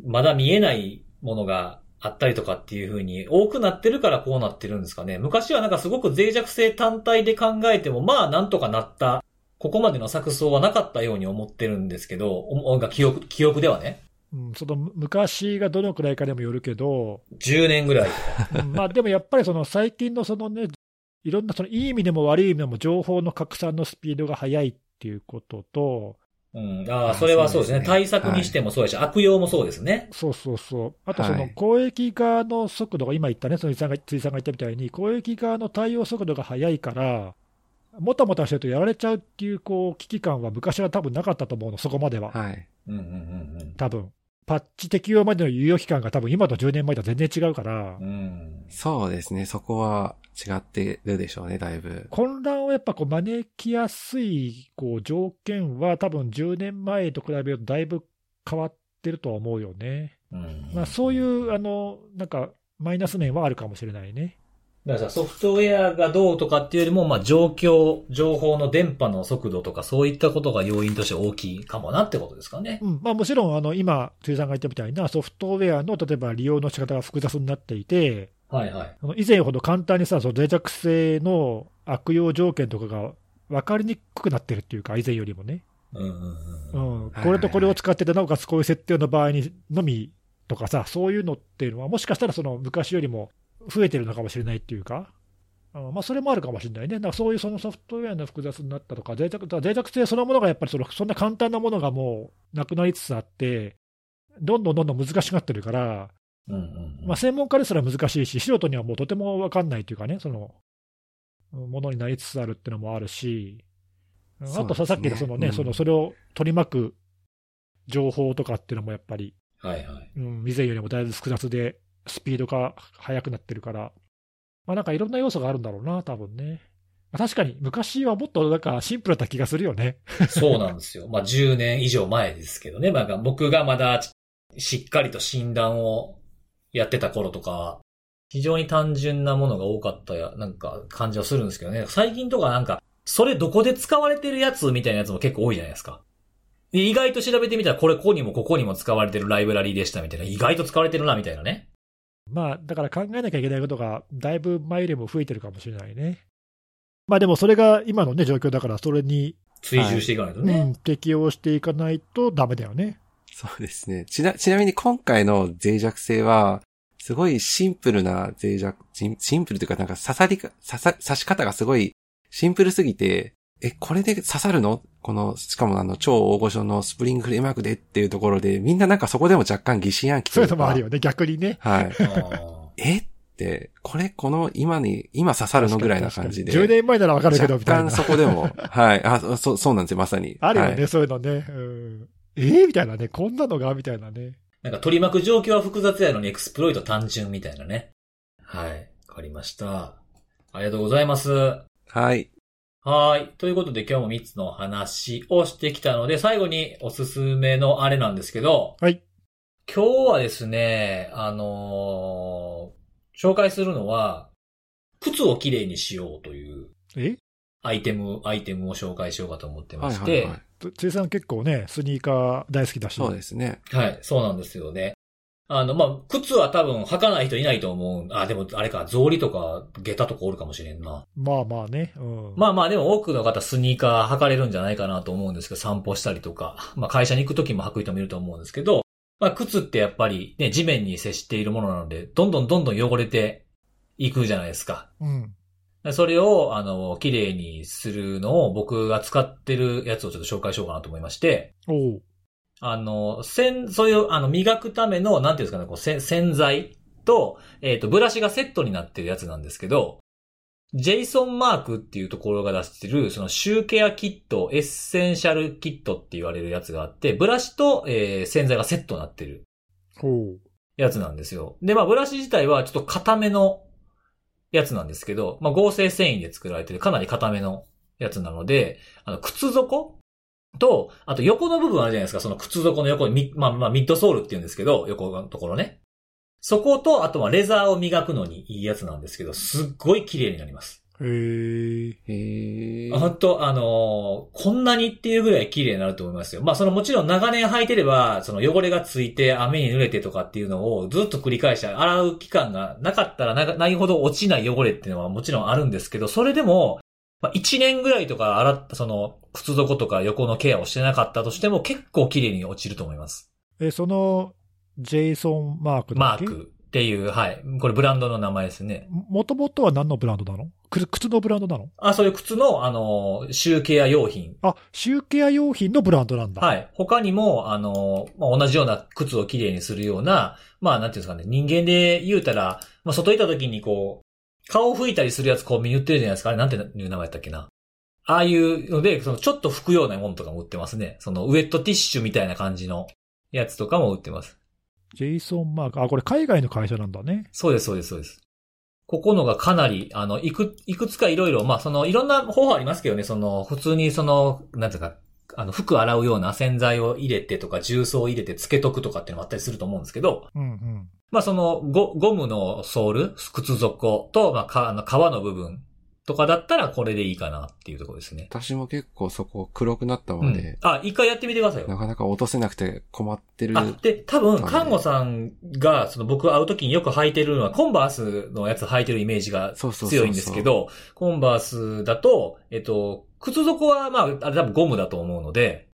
まだ見えないものがあったりとかっていう風に多くなってるからこうなってるんですかね？昔はなんかすごく脆弱性単体で考えても、まあなんとかなった、ここまでの錯綜はなかったように思ってるんですけど、が記憶、記憶ではね。うん、その昔がどのくらいかでもよるけど、10年ぐらい。うんまあでもやっぱりその最近のそのね、いろんなそのいい意味でも悪い意味でも情報の拡散のスピードが速いっていうことと、うん。ああ、あそれはそうですね。対策にしてもそうだし、悪用もそうですね。そうそうそう、あとそのはい攻撃側の速度が今言ったね、その辻さんが辻さんが言ったみたいに、攻撃側の対応速度が速いから、もたもたしてるとやられちゃうっていうこう危機感は昔は多分なかったと思うの、そこまでは、はい。うんうんうん多分パッチ適用までの猶予期間が多分今と10年前とは全然違うからうん。う、ん。そうですね。そこは違ってるでしょうね、だいぶ。混乱をやっぱこう招きやすいこう条件は、多分10年前と比べるとだいぶ変わってるとは思うよね。うん。まあ、そういうあのなんかマイナス面はあるかもしれないね。だからさ、ソフトウェアがどうとかっていうよりも、まあ、状況、情報の電波の速度とか、そういったことが要因として大きいかもなってことですかね。うんまあ、もちろんあの今、辻さんが言ったみたいなソフトウェアの例えば利用の仕方が複雑になっていて、はいはい。あの以前ほど簡単にさ、その脆弱性の悪用条件とかが分かりにくくなってるっていうか、以前よりもね。うんうんううん。ん、これとこれを使ってて、なおかつこういう設定の場合にのみとかさ、そういうのっていうのは、もしかしたらその昔よりも増えてるのかもしれないっていうか、うんまあ、それもあるかもしれないね、だからそういうそのソフトウェアの複雑になったとか、脆弱脆弱性そのものがやっぱりそのそんな簡単なものがもうなくなりつつあって、どんどんどんどん難しくなってるから、うんうんうん。まあ、専門家ですら難しいし、素人にはもうとても分かんないというかね、そのものになりつつあるっていうのもあるし、うんあとさ、っきのそのね、うん。そのそれを取り巻く情報とかっていうのもやっぱり、はいはい。うん、以前よりもだいぶ複雑で、スピードが速くなってるから、まあなんかいろんな要素があるんだろうな、多分ね。まあ確かに昔はもっとなんかシンプルだった気がするよね。そうなんですよ。まあ、10年以上前ですけどね。まあ、僕がまだしっかりと診断をやってた頃とか、非常に単純なものが多かったや、なんか感じはするんですけどね。最近とかなんか、それどこで使われてるやつみたいなやつも結構多いじゃないですか。で意外と調べてみたら、これここにもここにも使われてるライブラリーでしたみたいな。意外と使われてるな、みたいなね。まあだから考えなきゃいけないことがだいぶ前よりも増えてるかもしれないね。まあでもそれが今のね、状況だから、それに、追従していかないとうね。ん、適用していかないとダメだよね。そうですね。ちな、ちなみに今回の脆弱性は、すごいシンプルな脆弱、シンシンプルというかなんか刺さりか、刺さ、刺し方がすごいシンプルすぎて、え、これで刺さるの？この、しかもあの、超大御所の Spring Framework でっていうところで、みんななんかそこでも若干疑心暗鬼というか。そういうのもあるよね、逆にね。はい。えっって、これ、この今に、今刺さるのぐらいな感じで。10年前ならわかるけど、みたいな若干。そこでも、はい。あ、そそう、そうなんですよ、まさに。あるよね、はいそういうのね。うん、えー、みたいなね、こんなのが？みたいなね。なんか取り巻く状況は複雑やのに exploit 単純みたいなね。はい。わかりました。ありがとうございます。はい。はい。ということで今日も3つの話をしてきたので、最後におすすめのあれなんですけど、はい。今日はですね、あのー紹介するのは、靴をきれいにしようというえ？アイテム、アイテムを紹介しようかと思ってまはいして、はいはい。つついさん結構ね、スニーカー大好きだし。そうですね。はい、そうなんですよね。あの、まあ、靴は多分履かない人いないと思う。あ、でも、あれか、草履とか、下駄とかおるかもしれんな。まあまあね。うん。まあまあ、でも多くの方スニーカー履かれるんじゃないかなと思うんですけど、散歩したりとか、まあ会社に行く時も履く人もいると思うんですけど、まあ靴ってやっぱりね、地面に接しているものなので、どんどんどんどん汚れていくじゃないですか。うん。それを、あの、綺麗にするのを僕が使ってるやつをちょっと紹介しようかなと思いまして、おう。あの、洗、そういう、あの、磨くための、なんていうんですかね、こう、せ洗剤と、えっ、と、ブラシがセットになってるやつなんですけど、ジェイソンマークっていうところが出してる、そのシューケアキット、エッセンシャルキットって言われるやつがあって、ブラシと、えー洗剤がセットになってるほう。やつなんですよ。で、まあ、ブラシ自体はちょっと硬めのやつなんですけど、まあ、合成繊維で作られてるかなり硬めのやつなので、あの、靴底と、あと横の部分あるじゃないですか、その靴底の横に、ミまあ、まあ、ミッドソールって言うんですけど、横のところね。そこと、あとはレザーを磨くのにいいやつなんですけど、すっごい綺麗になります。へえ。へー。本当あのーこんなにっていうぐらい綺麗になると思いますよ。まあ、そのもちろん長年履いてれば、その汚れがついて雨に濡れてとかっていうのをずっと繰り返して洗う期間がなかったらなないほど落ちない汚れっていうのはもちろんあるんですけど、それでも、まあ、1年ぐらいとか洗った、その、靴底とか横のケアをしてなかったとしても結構綺麗に落ちると思います。え、その、ジェイソンマークマークっていう、はい。これブランドの名前ですね。もともとは何のブランドなの？く靴のブランドなの？あ、そういう靴の、あのー、シューケア用品あ、シューケア用品のブランドなんだ。はい。他にも、あの、まあ、同じような靴をきれいにするような、まあ、なんていうんですかね、人間で言うたら、まあ、外行った時にこう、顔を拭いたりするやつコンビニ売ってるじゃないですか。あれなんていう名前やったっけな。ああいうので、そのちょっと拭くようなものとかも売ってますね。そのウェットティッシュみたいな感じのやつとかも売ってます。ジェイソンマーク。あ、これ海外の会社なんだね。そうです、そうです、そうです。ここのがかなり、あの、いく、いくつかいろいろ、まあ、その、いろんな方法ありますけどね、その、普通にその、なんていうか、あの、服洗うような洗剤を入れてとか、重曹を入れてつけとくとかっていうのもあったりすると思うんですけど、うんうん。まあ、その、ゴ、ゴムのソール、靴底と、まあ、か、あの、革の部分とかだったらこれでいいかなっていうところですね。私も結構そこ黒くなったうんまで、。あ、一回やってみてくださいよ。なかなか落とせなくて困ってる。あ、で、多分、はい看護さんが、その僕会う時によく履いてるのは、コンバースのやつ履いてるイメージが強いんですけど、コンバースだと、えっと、靴底はまあ、あれ多分ゴムだと思うので、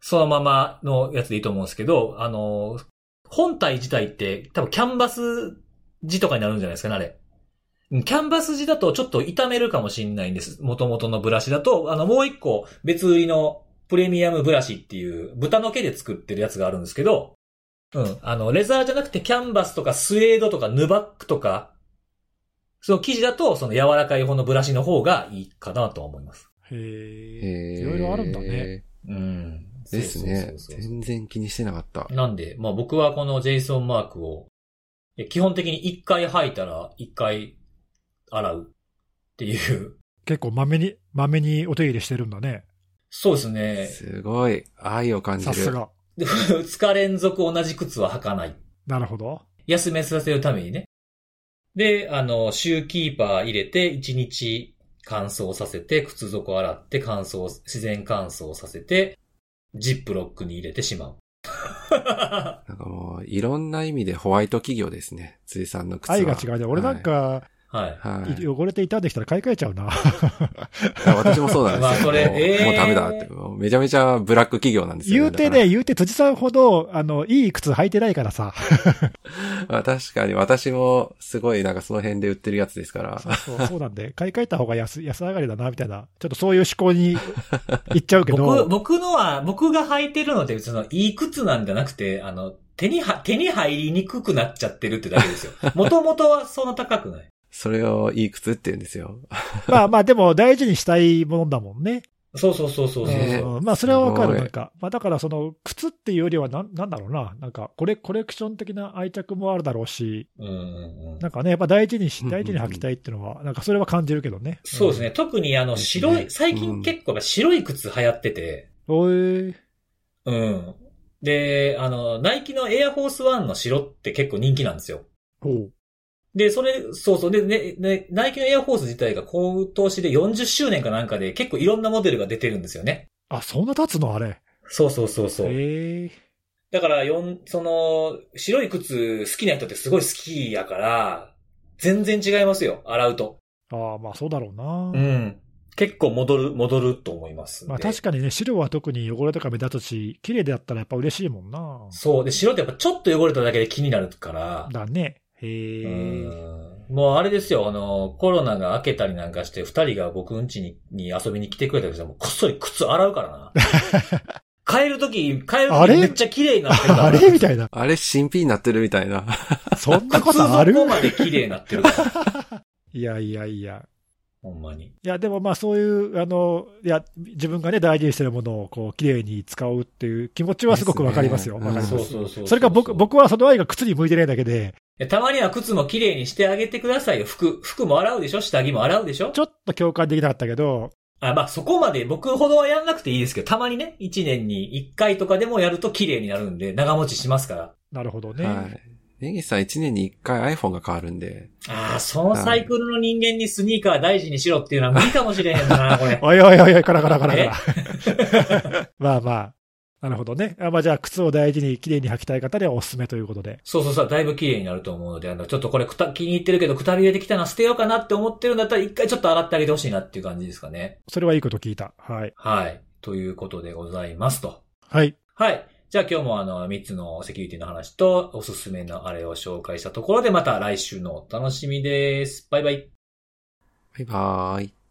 そのままのやつでいいと思うんですけど、あの、本体自体って多分キャンバス地とかになるんじゃないですかね、あれ。キャンバス地だとちょっと傷めるかもしれないんです。元々のブラシだと、あの、もう一個別売りのプレミアムブラシっていう豚の毛で作ってるやつがあるんですけど、うん。あの、レザーじゃなくてキャンバスとかスウェードとかヌバックとか、その生地だとその柔らかい方のブラシの方がいいかなとは思います。へへえ。ーいろいろあるんだね。。うん。ですね全然気にしてなかった。なんで、まあ僕はこのジェイソンマークを、基本的に一回履いたら一回洗うっていう。結構まめに、まめにお手入れしてるんだね。そうですね。すごい。愛を感じる。さすが。で 二日連続同じ靴は履かない。なるほど。休めさせるためにね。で、あの、シューキーパー入れて、1日乾燥させて、靴底洗って乾燥、自然乾燥させて、ジップロックに入れてしまう。なんかもう、いろんな意味でホワイト企業ですね。辻さんの靴は。愛が違うね。俺なんか、はい。はい。はい。汚れて傷んできたら買い替えちゃうな。私もそうなんですよ。まあそれもうえーもうダメだって。めちゃめちゃブラック企業なんですよ、言うてね、言うて辻さんほど、あの、いい靴履いてないからさ。まあ確かに私もすごいなんかその辺で売ってるやつですから。そうそうそうなんで、買い替えた方が安安上がりだな、みたいな。ちょっとそういう思考に 行っちゃうけ僕、ど、僕のは、僕が履いてるのって、その、いい靴なんじゃなくて、あの、手には、手に入りにくくなっちゃってるってだけですよ。もともとはそんな高くない。それをいい靴って言うんですよ。まあまあ、でも大事にしたいものだもんね。そうそうそうそうそう。まあ、それはわかる。なんか、まあ、だからその、靴っていうよりはなん、なんだろうな。なんか、これ、コレクション的な愛着もあるだろうし、うんうんうんなんかね、やっぱ大事にしうん、うんうん大事に履きたいっていうのは、なんかそれは感じるけどね。そうですね。特にあの、白い、ね最近結構白い靴流行ってて、うん。おい、うん。で、あの、ナイキのエアフォースワンの白って結構人気なんですよ。ほう。で、それ、そうそう。で、ね、ね、ナイキのエアフォース自体が今年で40周年かなんかで結構いろんなモデルが出てるんですよね。あ、そんな経つの？あれ。そうそうそうそう。へえ。だから、よん、その、白い靴好きな人ってすごい好きやから、全然違いますよ、洗うと。ああ、まあそうだろうな。うん。結構戻る、戻ると思います。まあ確かにね、白は特に汚れとか目立つし、綺麗であったらやっぱ嬉しいもんな。そう。で、白ってやっぱちょっと汚れただけで気になるから。だね。へうえ。んもうあれですよ、あの、コロナが明けたりなんかして、二人が僕ん家にに遊びに来てくれたりしたら、もうこっそり靴洗うからな。帰るとき、帰るとあれ？きめっちゃ綺麗になってるから。あれ？みたいな。あれ新品になってるみたいな。そんなこ靴とある？底まで綺麗になってるから。いやいやいや。ほんまに。いや、でもまあそういう、あの、いや、自分がね、大事にしてるものを、こう、綺麗に使うっていう気持ちはすごくわかりますよ。ですねわかります。そうそうそう。それか僕、僕はその愛が靴に向いてないだけで、たまには靴も綺麗にしてあげてくださいよ。服、服も洗うでしょ？下着も洗うでしょ？ちょっと共感できなかったけど、あ、まあ、そこまで僕ほどはやんなくていいですけど、たまにね、1年に1回とかでもやると綺麗になるんで、長持ちしますから。なるほどね。はい。ネギさん1年に1回 iPhone が変わるんで、ああ、そのサイクルの人間にスニーカー大事にしろっていうのは無理かもしれへんな、これ。おいおいおいおい、カラカラカラカえ？ラ。まあまあ。なるほどね。あまあじゃあ、靴を大事に綺麗に履きたい方にはおすすめということで。そうそうそう、だいぶ綺麗になると思うので、あの、ちょっとこれくた気に入ってるけど、くたびれてきたな、捨てようかなって思ってるんだったら、一回ちょっと洗ってあげてほしいなっていう感じですかね。それはいいこと聞いた。はい。はい。ということでございますと。はい。はい。じゃあ今日もあの、3つのセキュリティの話と、おすすめのあれを紹介したところで、また来週のお楽しみです。バイバイ。バイバーイ。